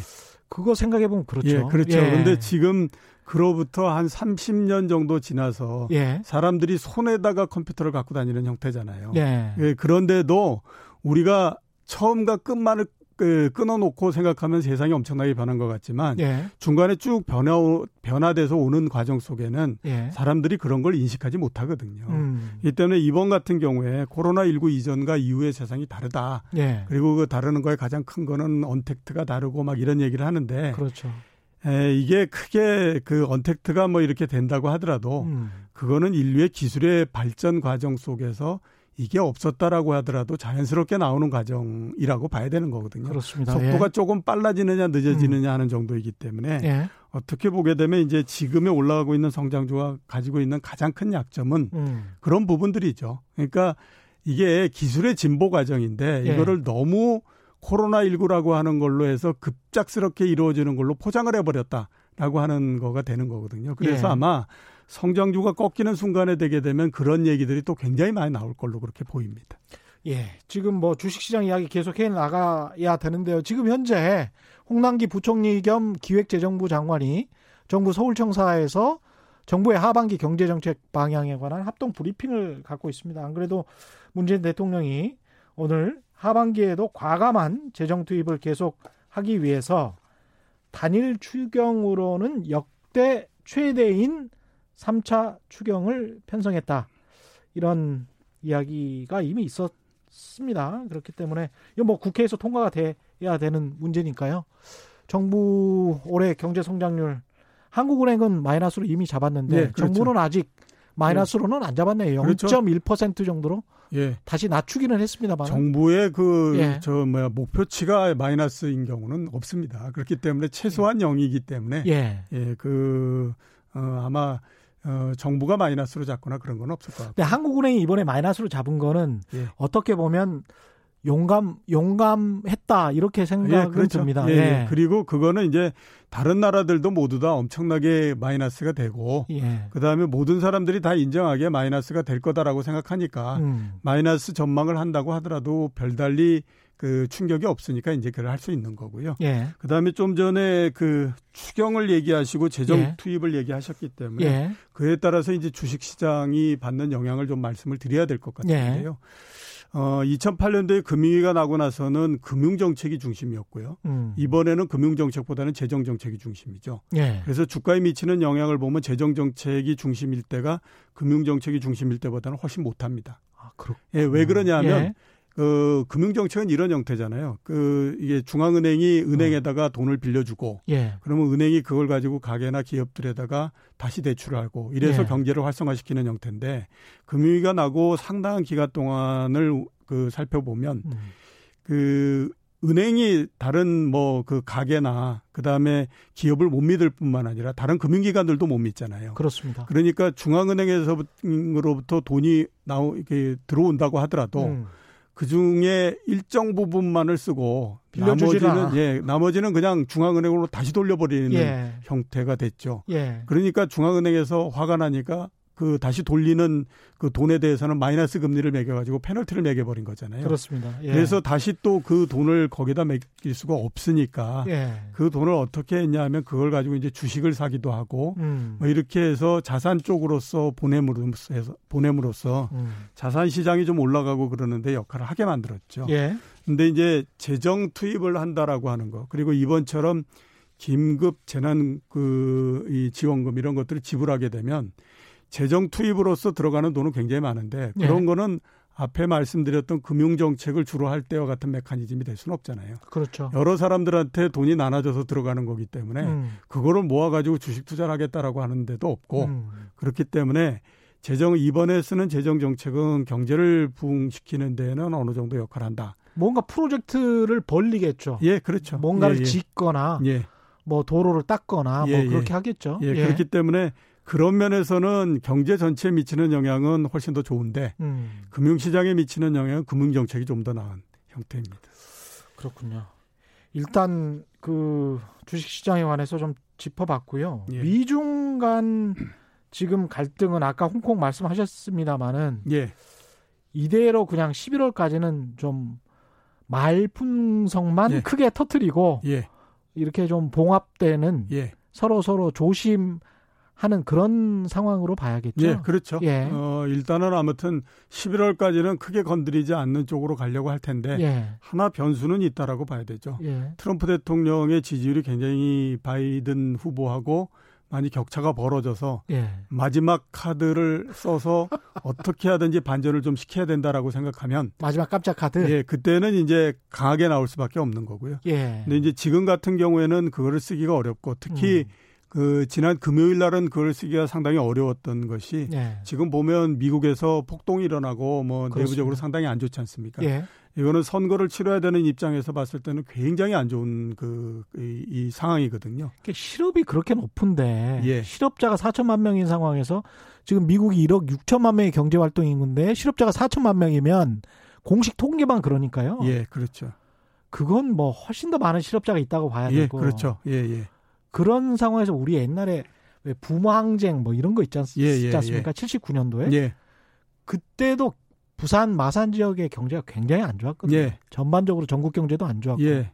그거 생각해 보면 그렇죠. 예, 그렇죠. 예. 근데 지금 그로부터 한 30년 정도 지나서 예. 사람들이 손에다가 컴퓨터를 갖고 다니는 형태잖아요. 예. 예 그런데도 우리가 처음과 끝만을 그 끊어놓고 생각하면 세상이 엄청나게 변한 것 같지만 예. 중간에 쭉 변화 변화돼서 오는 과정 속에는 예. 사람들이 그런 걸 인식하지 못하거든요. 음. 이 때문에 이번 같은 경우에 코로나 19 이전과 이후의 세상이 다르다. 예. 그리고 그 다르는 거에 가장 큰 거는 언택트가 다르고 막 이런 얘기를 하는데 그렇죠. 에, 이게 크게 그 언택트가 뭐 이렇게 된다고 하더라도 음. 그거는 인류의 기술의 발전 과정 속에서 이게 없었다라고 하더라도 자연스럽게 나오는 과정이라고 봐야 되는 거거든요. 그렇습니다. 속도가 예. 조금 빨라지느냐 늦어지느냐 음. 하는 정도이기 때문에 예. 어떻게 보게 되면 이제 지금에 올라가고 있는 성장주가 가지고 있는 가장 큰 약점은 음. 그런 부분들이죠. 그러니까 이게 기술의 진보 과정인데 예. 이거를 너무 코로나19라고 하는 걸로 해서 급작스럽게 이루어지는 걸로 포장을 해버렸다라고 하는 거가 되는 거거든요. 그래서 예. 아마 성장주가 꺾이는 순간에 되게 되면 그런 얘기들이 또 굉장히 많이 나올 걸로 그렇게 보입니다. 예. 지금 뭐 주식시장 이야기 계속 해 나가야 되는데요. 지금 현재 홍남기 부총리 겸 기획재정부 장관이 정부 서울청사에서 정부의 하반기 경제정책 방향에 관한 합동 브리핑을 갖고 있습니다. 안 그래도 문재인 대통령이 오늘 하반기에도 과감한 재정 투입을 계속 하기 위해서 단일 추경으로는 역대 최대인 3차 추경을 편성했다. 이런 이야기가 이미 있었습니다. 그렇기 때문에 이거 뭐 국회에서 통과가 돼야 되는 문제니까요. 정부 올해 경제 성장률 한국은행은 마이너스로 이미 잡았는데 네, 그렇죠. 정부는 아직 마이너스로는 안 잡았네요. 0.1% 그렇죠. 정도로 예. 다시 낮추기는 했습니다만 정부의 그저 예. 뭐야 목표치가 마이너스인 경우는 없습니다. 그렇기 때문에 최소한 0이기 때문에 예, 예 그 어, 아마 어, 정부가 마이너스로 잡거나 그런 건 없을 것 같아요. 근데 한국은행이 이번에 마이너스로 잡은 거는 예. 어떻게 보면 용감 용감했다 이렇게 생각이 예, 그렇죠. 듭니다. 예, 예, 예. 그리고 그거는 이제 다른 나라들도 모두 다 엄청나게 마이너스가 되고 예. 그다음에 모든 사람들이 다 인정하기에 마이너스가 될 거다라고 생각하니까 음. 마이너스 전망을 한다고 하더라도 별달리 그 충격이 없으니까 이제 그걸 할 수 있는 거고요. 예. 그다음에 좀 전에 그 추경을 얘기하시고 재정 예. 투입을 얘기하셨기 때문에 예. 그에 따라서 이제 주식 시장이 받는 영향을 좀 말씀을 드려야 될 것 같은데요. 예. 어, 2008년도에 금융위기가 나고 나서는 금융정책이 중심이었고요. 음. 이번에는 금융정책보다는 재정정책이 중심이죠. 예. 그래서 주가에 미치는 영향을 보면 재정정책이 중심일 때가 금융정책이 중심일 때보다는 훨씬 못합니다. 아, 그렇 예, 왜 그러냐면 예. 그 금융정책은 이런 형태잖아요. 그 이게 중앙은행이 은행에다가 어. 돈을 빌려주고, 예. 그러면 은행이 그걸 가지고 가게나 기업들에다가 다시 대출을 하고 이래서 예. 경제를 활성화시키는 형태인데 금융위기가 나고 상당한 기간 동안을 그 살펴보면 음. 그 은행이 다른 뭐 그 가게나 그 다음에 기업을 못 믿을 뿐만 아니라 다른 금융기관들도 못 믿잖아요. 그렇습니다. 그러니까 중앙은행에서부터 돈이 나오 이게 들어온다고 하더라도. 음. 그 중에 일정 부분만을 쓰고 나머지는 예, 나머지는 그냥 중앙은행으로 다시 돌려버리는 예. 형태가 됐죠. 예. 그러니까 중앙은행에서 화가 나니까 그 다시 돌리는 그 돈에 대해서는 마이너스 금리를 매겨가지고 페널티를 매겨버린 거잖아요. 그렇습니다. 예. 그래서 다시 또 그 돈을 거기다 매길 수가 없으니까 예. 그 돈을 어떻게 했냐면 그걸 가지고 이제 주식을 사기도 하고 음. 뭐 이렇게 해서 자산 쪽으로서 보냄으로써 보냄으로써 음. 자산 시장이 좀 올라가고 그러는데 역할을 하게 만들었죠. 예. 근데 이제 재정 투입을 한다라고 하는 거 그리고 이번처럼 긴급 재난 그 이 지원금 이런 것들을 지불하게 되면 재정 투입으로서 들어가는 돈은 굉장히 많은데 그런 네. 거는 앞에 말씀드렸던 금융 정책을 주로 할 때와 같은 메커니즘이 될 수는 없잖아요. 그렇죠. 여러 사람들한테 돈이 나눠져서 들어가는 거기 때문에 음. 그거를 모아 가지고 주식 투자를 하겠다라고 하는 데도 없고 음. 그렇기 때문에 재정 이번에 쓰는 재정 정책은 경제를 부흥시키는 데는 어느 정도 역할을 한다. 뭔가 프로젝트를 벌리겠죠. 예, 그렇죠. 뭔가를 예, 예. 짓거나 예. 뭐 도로를 닦거나 뭐 예, 뭐 그렇게 하겠죠. 예, 그렇기 때문에 그런 면에서는 경제 전체에 미치는 영향은 훨씬 더 좋은데 음. 금융시장에 미치는 영향은 금융정책이 좀 더 나은 형태입니다. 그렇군요. 일단 그 주식시장에 관해서 좀 짚어봤고요. 예. 미중 간 지금 갈등은 아까 홍콩 말씀하셨습니다마는 예. 이대로 그냥 11월까지는 좀 말풍성만 예. 크게 터트리고 예. 이렇게 좀 봉합되는 예. 서로 서로 조심 하는 그런 상황으로 봐야겠죠. 예, 그렇죠. 예. 어, 일단은 아무튼 11월까지는 크게 건드리지 않는 쪽으로 가려고 할 텐데 예. 하나 변수는 있다라고 봐야 되죠. 예. 트럼프 대통령의 지지율이 굉장히 바이든 후보하고 많이 격차가 벌어져서 예. 마지막 카드를 써서 어떻게 하든지 반전을 좀 시켜야 된다라고 생각하면 마지막 깜짝 카드. 예, 그때는 이제 강하게 나올 수밖에 없는 거고요. 예. 근데 이제 지금 같은 경우에는 그거를 쓰기가 어렵고 특히 음. 그 지난 금요일 날은 그걸 쓰기가 상당히 어려웠던 것이 예. 지금 보면 미국에서 폭동이 일어나고 뭐 그렇습니다. 내부적으로 상당히 안 좋지 않습니까? 예. 이거는 선거를 치러야 되는 입장에서 봤을 때는 굉장히 안 좋은 그, 이, 이 상황이거든요. 실업이 그렇게 높은데 예. 실업자가 4천만 명인 상황에서 지금 미국이 1억 6천만 명의 경제 활동이 있는데 실업자가 4천만 명이면 공식 통계만 그러니까요. 예, 그렇죠. 그건 뭐 훨씬 더 많은 실업자가 있다고 봐야 예, 되고. 그렇죠. 예, 예. 그런 상황에서 우리 옛날에 왜 부모항쟁 뭐 이런 거 있지, 않, 예, 예, 습니까 예. 79년도에. 예. 그때도 부산 마산 지역의 경제가 굉장히 안 좋았거든요. 예. 전반적으로 전국 경제도 안 좋았고. 예.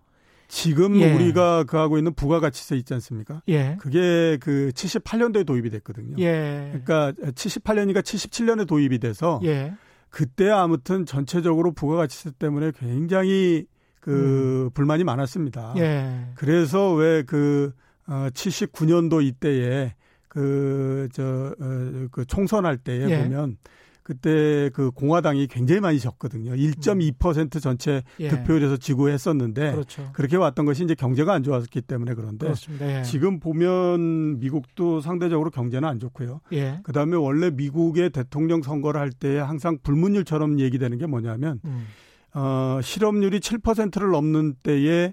지금 예. 우리가 그 하고 있는 부가가치세 있지 않습니까? 예. 그게 그 78년도에 도입이 됐거든요. 예. 그러니까 78년이니까 77년에 도입이 돼서 예. 그때 아무튼 전체적으로 부가가치세 때문에 굉장히 그 음. 불만이 많았습니다. 예. 그래서 왜 그 어, 79년도 이때에 그, 저, 어, 그 총선할 때에 예. 보면 그때 그 공화당이 굉장히 많이 졌거든요. 1.2% 전체 예. 득표율에서 지고 했었는데 그렇죠. 그렇게 왔던 것이 이제 경제가 안 좋았기 때문에 그런데 예. 지금 보면 미국도 상대적으로 경제는 안 좋고요. 예. 그다음에 원래 미국의 대통령 선거를 할 때 항상 불문율처럼 얘기되는 게 뭐냐면 음. 어, 실업률이 7%를 넘는 때에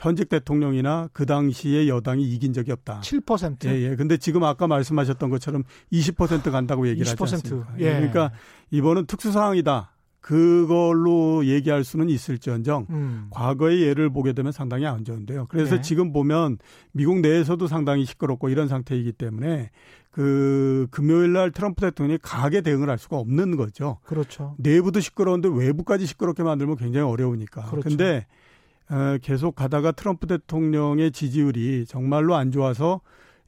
현직 대통령이나 그 당시에 여당이 이긴 적이 없다. 7%? 예, 예. 근데 지금 아까 말씀하셨던 것처럼 20% 간다고 얘기를 20%. 하지 않습니까? 예. 그러니까 이번은 특수 상황이다. 그걸로 얘기할 수는 있을지언정 음. 과거의 예를 보게 되면 상당히 안 좋은데요. 그래서 네. 지금 보면 미국 내에서도 상당히 시끄럽고 이런 상태이기 때문에 그 금요일 날 트럼프 대통령이 강하게 대응을 할 수가 없는 거죠. 그렇죠. 내부도 시끄러운데 외부까지 시끄럽게 만들면 굉장히 어려우니까. 그렇죠. 근데 어, 계속 가다가 트럼프 대통령의 지지율이 정말로 안 좋아서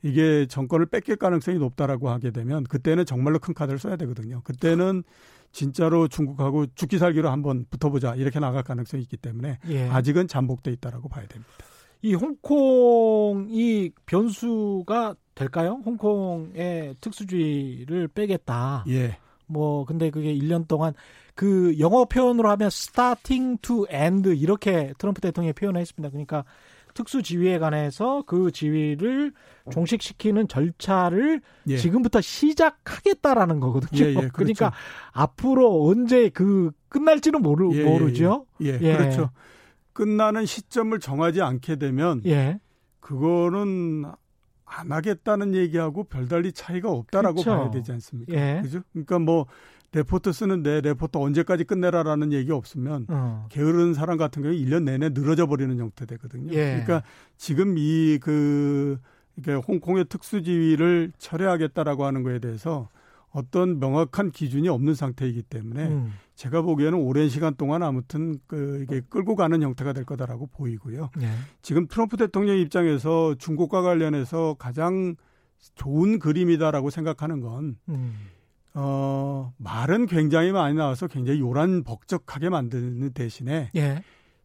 이게 정권을 뺏길 가능성이 높다라고 하게 되면 그때는 정말로 큰 카드를 써야 되거든요. 그때는 진짜로 중국하고 죽기 살기로 한번 붙어보자 이렇게 나갈 가능성이 있기 때문에 예. 아직은 잠복돼 있다라고 봐야 됩니다. 이 홍콩이 변수가 될까요? 홍콩의 특수주의를 빼겠다. 예. 뭐 근데 그게 1년 동안 그 영어 표현으로 하면 starting to end 이렇게 트럼프 대통령이 표현했습니다. 그러니까 특수 지위에 관해서 그 지위를 종식시키는 절차를 예. 지금부터 시작하겠다라는 거거든요. 예, 예, 그렇죠. 그러니까 앞으로 언제 그 끝날지는 모르, 예, 예, 모르죠. 예, 그렇죠. 끝나는 시점을 정하지 않게 되면 그거는 안 하겠다는 얘기하고 별달리 차이가 없다라고 그렇죠. 봐야 되지 않습니까? 예. 그죠? 그러니까 뭐 레포트 쓰는데 레포트 언제까지 끝내라라는 얘기 없으면 어. 게으른 사람 같은 경우에 1년 내내 늘어져 버리는 형태 되거든요. 예. 그러니까 지금 이그 홍콩의 특수지위를 철회하겠다라고 하는 거에 대해서 어떤 명확한 기준이 없는 상태이기 때문에 음. 제가 보기에는 오랜 시간 동안 아무튼 그 이게 끌고 가는 형태가 될 거다라고 보이고요. 네. 지금 트럼프 대통령 입장에서 중국과 관련해서 가장 좋은 그림이다라고 생각하는 건 음. 어, 말은 굉장히 많이 나와서 굉장히 요란 벅적하게 만드는 대신에 예.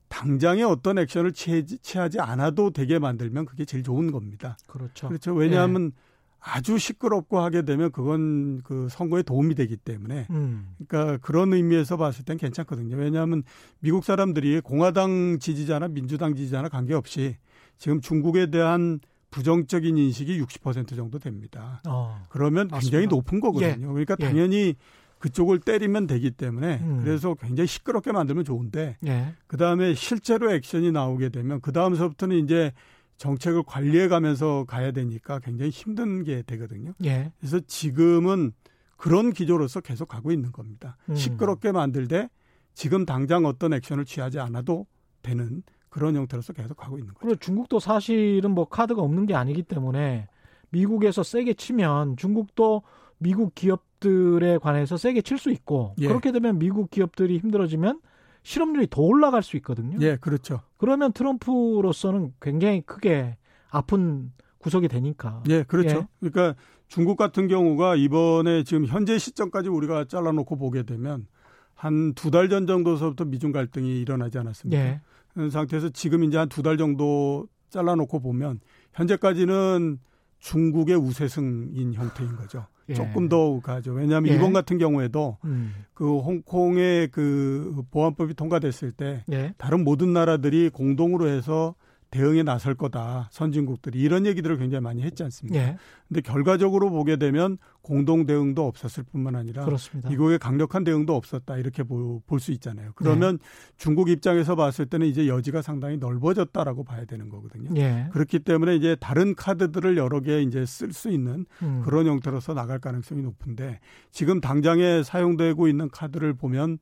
당장에 어떤 액션을 취하지, 취하지 않아도 되게 만들면 그게 제일 좋은 겁니다. 그렇죠. 그렇죠. 왜냐하면 예. 아주 시끄럽고 하게 되면 그건 그 선거에 도움이 되기 때문에 음. 그러니까 그런 의미에서 봤을 땐 괜찮거든요. 왜냐하면 미국 사람들이 공화당 지지자나 민주당 지지자나 관계없이 지금 중국에 대한 부정적인 인식이 60% 정도 됩니다. 어, 그러면 굉장히 맞습니다. 높은 거거든요. 예. 그러니까 예. 당연히 그쪽을 때리면 되기 때문에 음. 그래서 굉장히 시끄럽게 만들면 좋은데 예. 그 다음에 실제로 액션이 나오게 되면 그 다음서부터는 이제 정책을 관리해 가면서 가야 되니까 굉장히 힘든 게 되거든요. 예. 그래서 지금은 그런 기조로서 계속 가고 있는 겁니다. 음. 시끄럽게 만들되 지금 당장 어떤 액션을 취하지 않아도 되는 그런 형태로서 계속 가고 있는 거죠. 그리고 중국도 사실은 뭐 카드가 없는 게 아니기 때문에 미국에서 세게 치면 중국도 미국 기업들에 관해서 세게 칠 수 있고 예. 그렇게 되면 미국 기업들이 힘들어지면 실업률이 더 올라갈 수 있거든요. 예, 그렇죠. 그러면 트럼프로서는 굉장히 크게 아픈 구석이 되니까. 예, 그렇죠. 예. 그러니까 중국 같은 경우가 이번에 지금 현재 시점까지 우리가 잘라놓고 보게 되면 한 두 달 전 정도서부터 미중 갈등이 일어나지 않았습니까? 예. 그런 상태에서 지금 이제 한 두 달 정도 잘라놓고 보면 현재까지는 중국의 우세승인 형태인 거죠. 예. 조금 더 가죠. 왜냐하면 예. 이번 같은 경우에도 음. 그 홍콩의 그 보안법이 통과됐을 때 예. 다른 모든 나라들이 공동으로 해서 대응에 나설 거다. 선진국들이 이런 얘기들을 굉장히 많이 했지 않습니까? 예. 근데 결과적으로 보게 되면 공동 대응도 없었을 뿐만 아니라 그렇습니다. 미국의 강력한 대응도 없었다. 이렇게 볼 수 있잖아요. 그러면 예. 중국 입장에서 봤을 때는 이제 여지가 상당히 넓어졌다라고 봐야 되는 거거든요. 예. 그렇기 때문에 이제 다른 카드들을 여러 개 이제 쓸 수 있는 음. 그런 형태로서 나갈 가능성이 높은데 지금 당장에 사용되고 있는 카드를 보면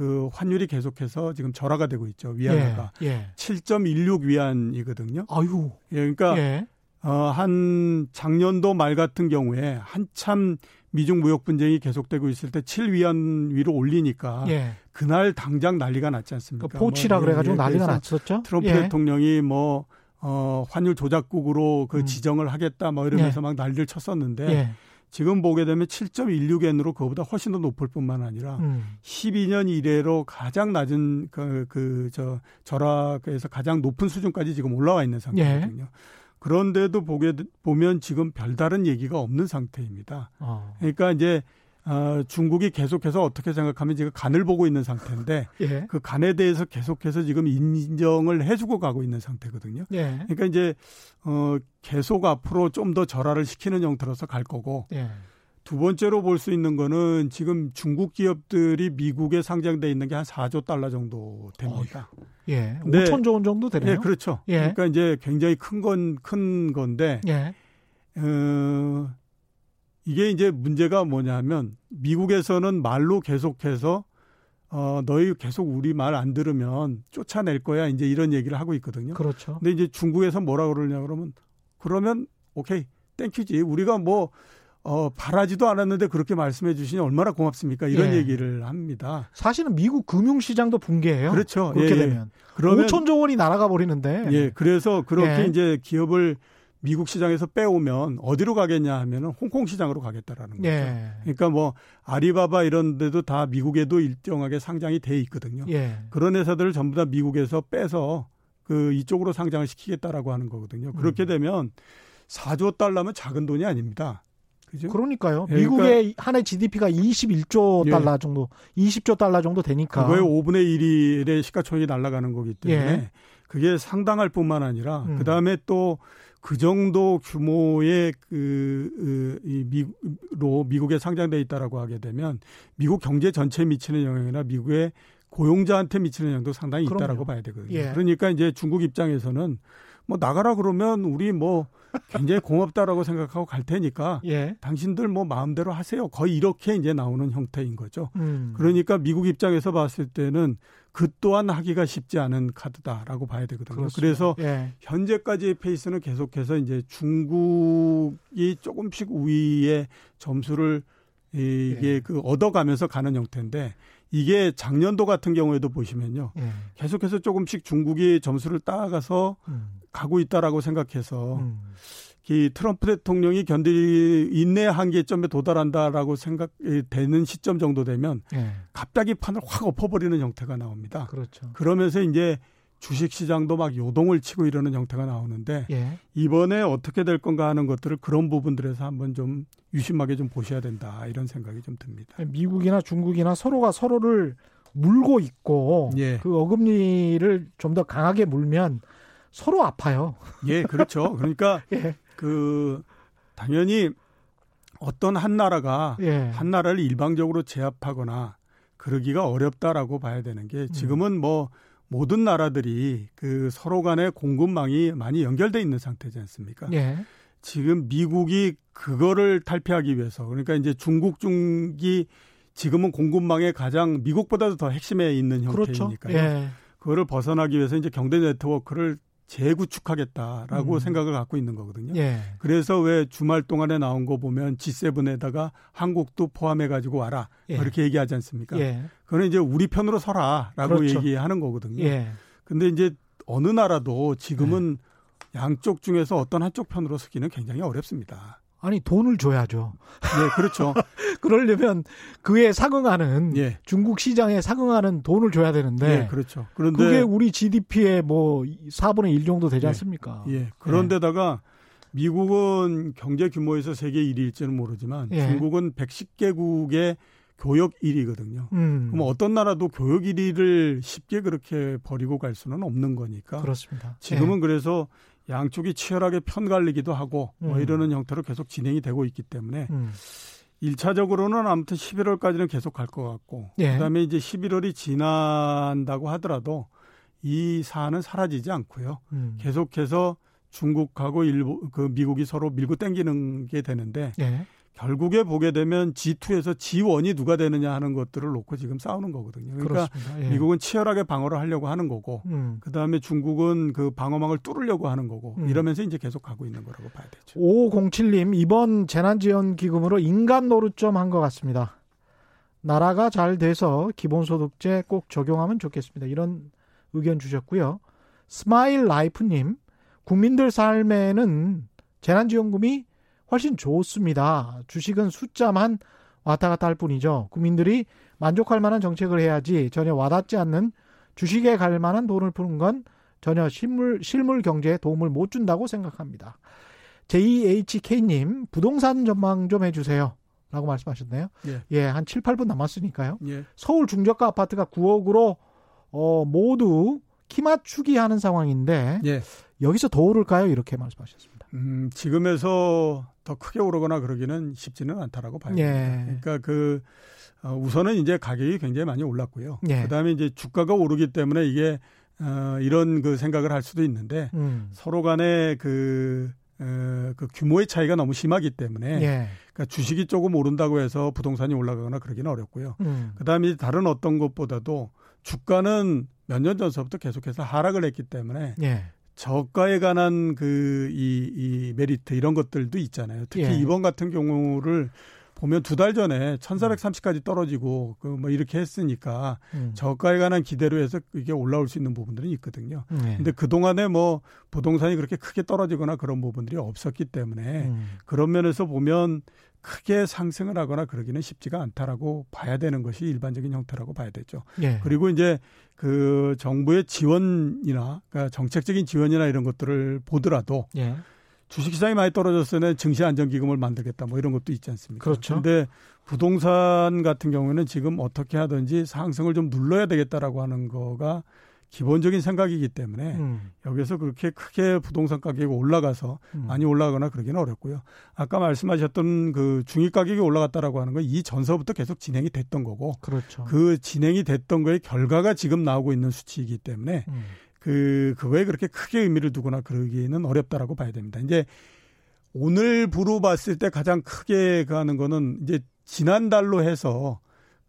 그 환율이 계속해서 지금 절하가 되고 있죠. 위안화가 예, 예. 7.16 위안이거든요. 아유. 예, 그러니까 예. 어, 한 작년도 말 같은 경우에 한참 미중 무역 분쟁이 계속되고 있을 때 7위안 위로 올리니까 예. 그날 당장 난리가 났지 않습니까? 그 포치라 뭐, 그래가지고 예, 난리가 났었죠. 트럼프 예. 대통령이 뭐 어, 환율 조작국으로 그 음. 지정을 하겠다 뭐 이러면서 예. 막 난리를 쳤었는데 지금 보게 되면 7.16엔으로 그거보다 훨씬 더 높을 뿐만 아니라 음. 12년 이래로 가장 낮은 그, 그, 저, 절하에서 가장 높은 수준까지 지금 올라와 있는 상태거든요. 예. 그런데도 보게, 보면 지금 별다른 얘기가 없는 상태입니다. 어. 그러니까 이제 어, 중국이 계속해서 어떻게 생각하면 지금 간을 보고 있는 상태인데 예. 그 간에 대해서 계속해서 지금 인정을 해주고 가고 있는 상태거든요. 예. 그러니까 이제 어, 계속 앞으로 좀 더 절하를 시키는 형태로서 갈 거고 예. 두 번째로 볼 수 있는 거는 지금 중국 기업들이 미국에 상장돼 있는 게 한 4조 달러 정도 됩니다. 어휴. 예. 5천조 원 정도 되네요. 예, 그렇죠. 예. 그러니까 이제 굉장히 큰 건큰 건데 예. 어, 이게 이제 문제가 뭐냐면 미국에서는 말로 계속해서 어 너희 계속 우리 말 안 들으면 쫓아낼 거야 이제 이런 얘기를 하고 있거든요. 그렇죠. 근데 이제 중국에서 뭐라 그러냐 그러면 그러면 오케이 땡큐지 우리가 뭐 어, 바라지도 않았는데 그렇게 말씀해 주시니 얼마나 고맙습니까? 이런 예. 얘기를 합니다. 사실은 미국 금융시장도 붕괴해요. 그렇죠. 그렇게 예, 예. 되면. 그러면 5천조 원이 날아가 버리는데. 예. 그래서 그렇게 예. 이제 기업을 미국 시장에서 빼오면 어디로 가겠냐 하면은 홍콩 시장으로 가겠다라는 거죠. 예. 그러니까 뭐 아리바바 이런 데도 다 미국에도 일정하게 상장이 돼 있거든요. 예. 그런 회사들을 전부 다 미국에서 빼서 그 이쪽으로 상장을 시키겠다라고 하는 거거든요. 그렇게 음. 되면 4조 달러면 작은 돈이 아닙니다. 그죠? 그러니까요. 예, 미국의 그러니까, 한 해 GDP가 21조 예. 달러 정도, 20조 달러 정도 되니까. 그거의 5분의 1의 시가총액이 날아가는 거기 때문에 예. 그게 상당할 뿐만 아니라 음. 그다음에 또 그 정도 규모의 그, 그, 이 미로 미국에 상장돼 있다라고 하게 되면 미국 경제 전체에 미치는 영향이나 미국의 고용자한테 미치는 영향도 상당히 있다라고 그럼요. 봐야 되거든요. 예. 그러니까 이제 중국 입장에서는 뭐 나가라 그러면 우리 뭐 굉장히 고맙다라고 생각하고 갈 테니까 예. 당신들 뭐 마음대로 하세요. 거의 이렇게 이제 나오는 형태인 거죠. 음. 그러니까 미국 입장에서 봤을 때는 그 또한 하기가 쉽지 않은 카드다라고 봐야 되거든요. 그렇습니다. 그래서 예. 현재까지의 페이스는 계속해서 이제 중국이 조금씩 우위에 점수를 이게 예. 그 얻어가면서 가는 형태인데 이게 작년도 같은 경우에도 보시면요. 예. 계속해서 조금씩 중국이 점수를 따라가서 음. 가고 있다라고 생각해서 음. 이 트럼프 대통령이 견디 인내 한계점에 도달한다라고 생각되는 시점 정도 되면 예. 갑자기 판을 확 엎어버리는 형태가 나옵니다. 그렇죠. 그러면서 이제 주식 시장도 막 요동을 치고 이러는 형태가 나오는데 예. 이번에 어떻게 될 건가 하는 것들을 그런 부분들에서 한번 좀 유심하게 좀 보셔야 된다 이런 생각이 좀 듭니다. 미국이나 중국이나 서로가 서로를 물고 있고 예. 그 어금니를 좀 더 강하게 물면 서로 아파요. 예, 그렇죠. 그러니까 예. 그 당연히 어떤 한 나라가 예. 한 나라를 일방적으로 제압하거나 그러기가 어렵다라고 봐야 되는 게 지금은 뭐 모든 나라들이 그 서로 간의 공급망이 많이 연결돼 있는 상태지 않습니까? 예. 지금 미국이 그거를 탈피하기 위해서 그러니까 이제 중국 중기 지금은 공급망의 가장 미국보다도 더 핵심에 있는. 형태이니까요. 그렇죠. 예. 그거를 벗어나기 위해서 이제 경제 네트워크를 재구축하겠다라고 음. 생각을 갖고 있는 거거든요. 예. 그래서 왜 주말 동안에 나온 거 보면 G7에다가 한국도 포함해 가지고 와라 예. 이렇게 얘기하지 않습니까? 예. 그거는 이제 우리 편으로 서라라고 그렇죠. 얘기하는 거거든요. 예. 근데 이제 어느 나라도 지금은 예. 양쪽 중에서 어떤 한쪽 편으로 서기는 굉장히 어렵습니다. 아니 돈을 줘야죠. 네, 그렇죠. 그러려면 그에 상응하는 예. 중국 시장에 상응하는 돈을 줘야 되는데. 예, 그렇죠. 그런데 그게 우리 GDP의 뭐 4분의 1 정도 되지 예, 않습니까? 예. 그런데다가 미국은 경제 규모에서 세계 1위일지는 모르지만 예. 중국은 110개국의 교역 1위거든요. 음. 그럼 어떤 나라도 교역 1위를 쉽게 그렇게 버리고 갈 수는 없는 거니까. 그렇습니다. 지금은 예. 그래서 양쪽이 치열하게 편갈리기도 하고 뭐 음. 이러는 형태로 계속 진행이 되고 있기 때문에 음. 1차적으로는 아무튼 11월까지는 계속 갈 것 같고 예. 그다음에 이제 11월이 지난다고 하더라도 이 사안은 사라지지 않고요. 음. 계속해서 중국하고 일본 그 미국이 서로 밀고 땡기는 게 되는데 예. 결국에 보게 되면 G2에서 G1이 누가 되느냐 하는 것들을 놓고 지금 싸우는 거거든요. 그러니까 예. 미국은 치열하게 방어를 하려고 하는 거고, 음. 그 다음에 중국은 그 방어망을 뚫으려고 하는 거고, 음. 이러면서 이제 계속 가고 있는 거라고 봐야 되죠. 5507님, 이번 재난지원기금으로 인간 노릇 좀 한 것 같습니다. 나라가 잘 돼서 기본소득제 꼭 적용하면 좋겠습니다. 이런 의견 주셨고요. 스마일 라이프님, 국민들 삶에는 재난지원금이 훨씬 좋습니다. 주식은 숫자만 왔다 갔다 할 뿐이죠. 국민들이 만족할 만한 정책을 해야지 전혀 와닿지 않는 주식에 갈 만한 돈을 푸는 건 전혀 실물, 실물 경제에 도움을 못 준다고 생각합니다. JHK님, 부동산 전망 좀 해주세요. 라고 말씀하셨네요. 예. 예, 한 7, 8분 남았으니까요. 예. 서울 중저가 아파트가 9억으로, 어, 모두 키 맞추기 하는 상황인데, 예. 여기서 더 오를까요? 이렇게 말씀하셨습니다. 음, 지금에서 더 크게 오르거나 그러기는 쉽지는 않다라고 봐요. 예. 그러니까 그 어, 우선은 이제 가격이 굉장히 많이 올랐고요. 예. 그다음에 이제 주가가 오르기 때문에 이게 어, 이런 그 생각을 할 수도 있는데 음. 서로 간에 그, 어, 그 규모의 차이가 너무 심하기 때문에 예. 그러니까 주식이 조금 오른다고 해서 부동산이 올라가거나 그러기는 어렵고요. 음. 그다음에 다른 어떤 것보다도 주가는 몇 년 전서부터 계속해서 하락을 했기 때문에 예. 저가에 관한 그, 이, 이 메리트 이런 것들도 있잖아요. 특히 예. 이번 같은 경우를 보면 두 달 전에 1430까지 떨어지고 그 뭐 이렇게 했으니까 음. 저가에 관한 기대로 해서 이게 올라올 수 있는 부분들은 있거든요. 네. 근데 그동안에 뭐 부동산이 그렇게 크게 떨어지거나 그런 부분들이 없었기 때문에 음. 그런 면에서 보면 크게 상승을 하거나 그러기는 쉽지가 않다라고 봐야 되는 것이 일반적인 형태라고 봐야 되죠. 예. 그리고 이제 그 정부의 지원이나 그러니까 정책적인 지원이나 이런 것들을 보더라도 예. 주식시장이 많이 떨어졌으면 증시 안정기금을 만들겠다 뭐 이런 것도 있지 않습니까? 그렇죠. 근데 부동산 같은 경우에는 지금 어떻게 하든지 상승을 좀 눌러야 되겠다라고 하는 거가 기본적인 생각이기 때문에 음. 여기서 그렇게 크게 부동산 가격이 올라가서 음. 많이 올라가거나 그러기는 어렵고요. 아까 말씀하셨던 그 중위 가격이 올라갔다라고 하는 건 이 전서부터 계속 진행이 됐던 거고 그렇죠. 그 진행이 됐던 거의 결과가 지금 나오고 있는 수치이기 때문에 음. 그 그거에 그렇게 크게 의미를 두거나 그러기는 어렵다라고 봐야 됩니다. 이제 오늘부로 봤을 때 가장 크게 가는 거는 이제 지난달로 해서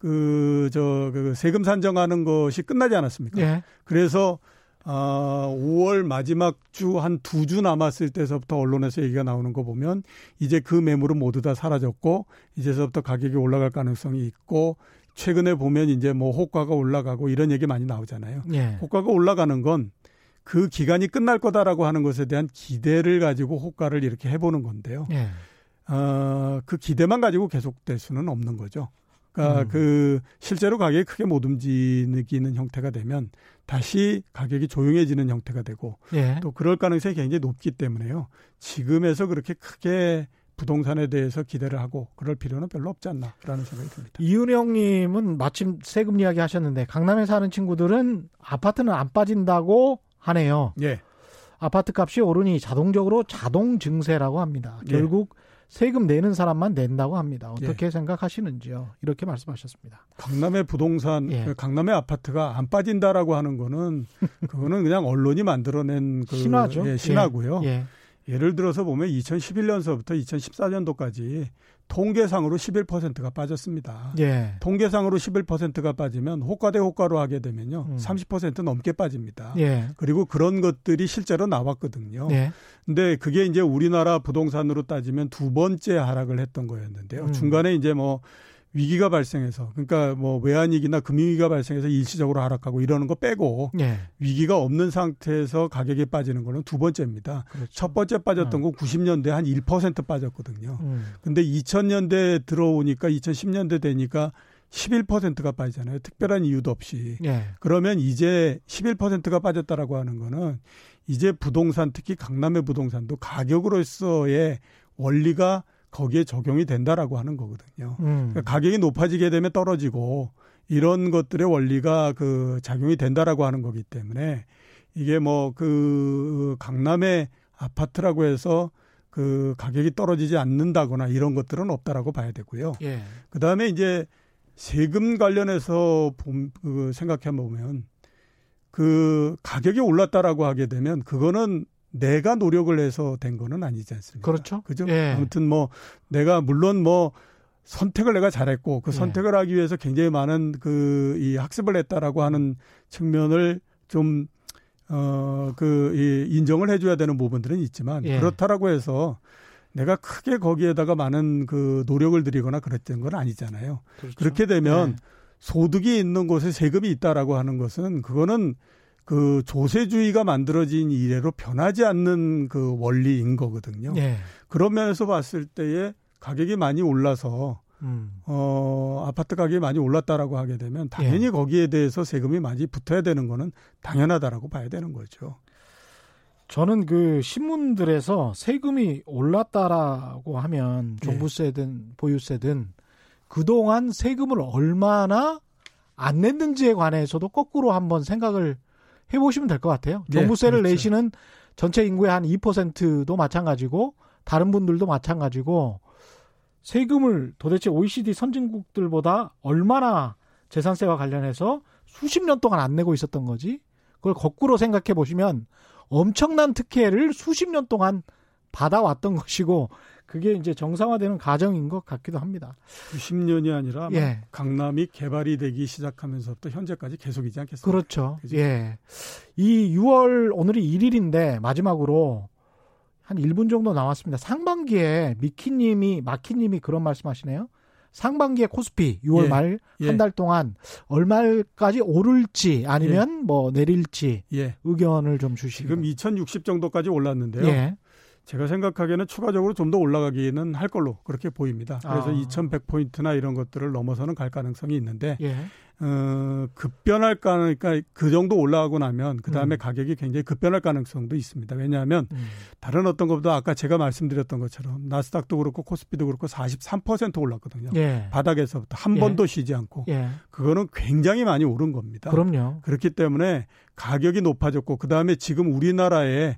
그, 저, 그 세금 산정하는 것이 끝나지 않았습니까? 예. 그래서, 아, 5월 마지막 주 한 두 주 남았을 때서부터 언론에서 얘기가 나오는 거 보면 이제 그 매물은 모두 다 사라졌고 이제서부터 가격이 올라갈 가능성이 있고 최근에 보면 이제 뭐 호가가 올라가고 이런 얘기 많이 나오잖아요. 예. 호가가 올라가는 건 그 기간이 끝날 거다라고 하는 것에 대한 기대를 가지고 호가를 이렇게 해보는 건데요. 예. 어, 그 기대만 가지고 계속될 수는 없는 거죠. 그러니까 음. 그 실제로 가격이 크게 못 움직이는 형태가 되면 다시 가격이 조용해지는 형태가 되고 예. 또 그럴 가능성이 굉장히 높기 때문에요. 지금에서 그렇게 크게 부동산에 대해서 기대를 하고 그럴 필요는 별로 없지 않나라는 생각이 듭니다. 이윤영님은 마침 세금 이야기 하셨는데 강남에 사는 친구들은 아파트는 안 빠진다고 하네요. 예. 아파트 값이 오르니 자동적으로 자동 증세라고 합니다. 예. 결국 세금 내는 사람만 낸다고 합니다. 어떻게 예. 생각하시는지요? 이렇게 말씀하셨습니다. 강남의 부동산, 예. 그 강남의 아파트가 안 빠진다라고 하는 거는 그거는 그냥 언론이 만들어낸 그 신화죠. 예, 신화고요. 예. 예를 들어서 보면 2011년서부터 2014년도까지 통계상으로 11%가 빠졌습니다. 예. 통계상으로 11%가 빠지면 호가 대 호가로 하게 되면요. 음. 30% 넘게 빠집니다. 예. 그리고 그런 것들이 실제로 나왔거든요. 예. 근데 그게 이제 우리나라 부동산으로 따지면 두 번째 하락을 했던 거였는데요. 음. 중간에 이제 뭐 위기가 발생해서 그러니까 뭐 외환위기나 금융위기가 발생해서 일시적으로 하락하고 이러는 거 빼고 네. 위기가 없는 상태에서 가격이 빠지는 거는 두 번째입니다. 그렇죠. 첫 번째 빠졌던 건 90년대 한 1% 빠졌거든요. 음. 근데 2000년대 들어오니까 2010년대 되니까 11%가 빠지잖아요. 특별한 이유도 없이. 네. 그러면 이제 11%가 빠졌다라고 하는 거는 이제 부동산 특히 강남의 부동산도 가격으로서의 원리가 거기에 적용이 된다라고 하는 거거든요. 음. 그러니까 가격이 높아지게 되면 떨어지고 이런 것들의 원리가 그 작용이 된다라고 하는 거기 때문에 이게 뭐 그 강남의 아파트라고 해서 그 가격이 떨어지지 않는다거나 이런 것들은 없다라고 봐야 되고요. 예. 그 다음에 이제 세금 관련해서 봄, 그 생각해 보면 그 가격이 올랐다라고 하게 되면 그거는 내가 노력을 해서 된 거는 아니지 않습니까? 그렇죠. 그죠? 예. 아무튼 뭐 내가 물론 뭐 선택을 내가 잘했고 그 예. 선택을 예. 하기 위해서 굉장히 많은 그 이 학습을 했다라고 하는 측면을 좀 어, 그, 이, 인정을 해줘야 되는 부분들은 있지만, 예. 그렇다라고 해서 내가 크게 거기에다가 많은 그 노력을 들이거나 그랬던 건 아니잖아요. 그렇죠. 그렇게 되면 예. 소득이 있는 곳에 세금이 있다라고 하는 것은 그거는 그 조세주의가 만들어진 이래로 변하지 않는 그 원리인 거거든요. 예. 그런 면에서 봤을 때에 가격이 많이 올라서 음. 어, 아파트 가격이 많이 올랐다라고 하게 되면 당연히 예. 거기에 대해서 세금이 많이 붙어야 되는 거는 당연하다라고 봐야 되는 거죠. 저는 그 신문들에서 세금이 올랐다라고 하면 예. 종부세든 예. 보유세든 그동안 세금을 얼마나 안 냈는지에 관해서도 거꾸로 한번 생각을 해보시면 될 것 같아요. 네, 종부세를 네, 그렇죠. 내시는 전체 인구의 한 2%도 마찬가지고 다른 분들도 마찬가지고 세금을 도대체 OECD 선진국들보다 얼마나 재산세와 관련해서 수십 년 동안 안 내고 있었던 거지? 그걸 거꾸로 생각해 보시면 엄청난 특혜를 수십 년 동안 받아왔던 것이고 그게 이제 정상화되는 과정인 것 같기도 합니다. 90년이 아니라 예. 강남이 개발이 되기 시작하면서부터 현재까지 계속이지 않겠습니까? 그렇죠. 그죠? 예. 이 6월 오늘이 1일인데 마지막으로 한 1분 정도 나왔습니다. 상반기에 미키님이 마키님이 그런 말씀하시네요. 상반기에 코스피 6월 예. 말 한달 예. 동안 얼마까지 오를지 아니면 예. 뭐 내릴지 예. 의견을 좀 주시고 지금 2060 정도까지 올랐는데요. 예. 제가 생각하기에는 추가적으로 좀 더 올라가기는 할 걸로 그렇게 보입니다. 그래서 아. 2,100포인트나 이런 것들을 넘어서는 갈 가능성이 있는데 예. 어, 급변할까 그러니까 그 정도 올라가고 나면 그 다음에 음. 가격이 굉장히 급변할 가능성도 있습니다. 왜냐하면 음. 다른 어떤 것보다 아까 제가 말씀드렸던 것처럼 나스닥도 그렇고 코스피도 그렇고 43% 올랐거든요. 예. 바닥에서부터 한 예. 번도 쉬지 않고 예. 그거는 굉장히 많이 오른 겁니다. 그럼요. 그렇기 때문에 가격이 높아졌고 그 다음에 지금 우리나라에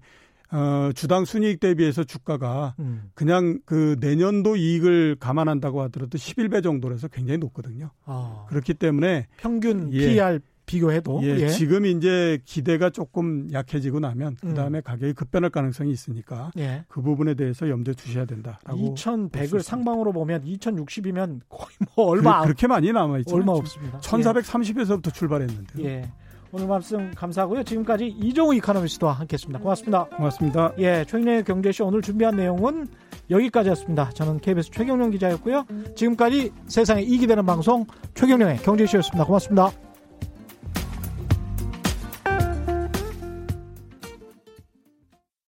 어, 주당 순이익 대비해서 주가가 음. 그냥 그 내년도 이익을 감안한다고 하더라도 11배 정도라서 굉장히 높거든요. 아. 그렇기 때문에 평균 예, PR 비교해도 예, 예. 지금 이제 기대가 조금 약해지고 나면 그 다음에 음. 가격이 급변할 가능성이 있으니까 예. 그 부분에 대해서 염두에 두셔야 된다라고. 2,100을 상방으로 보면 2,060이면 거의 뭐 얼마 그, 렇게 많이 남아 있죠. 얼마 없습니다. 1,430에서부터 출발했는데. 예. 오늘 말씀 감사하고요. 지금까지 이종우 이카노미스트와 함께했습니다. 고맙습니다. 고맙습니다. 예, 최경련의 경제쇼 오늘 준비한 내용은 여기까지였습니다. 저는 KBS 최경련 기자였고요. 지금까지 세상에 이익이 되는 방송 최경련의 경제쇼였습니다. 고맙습니다.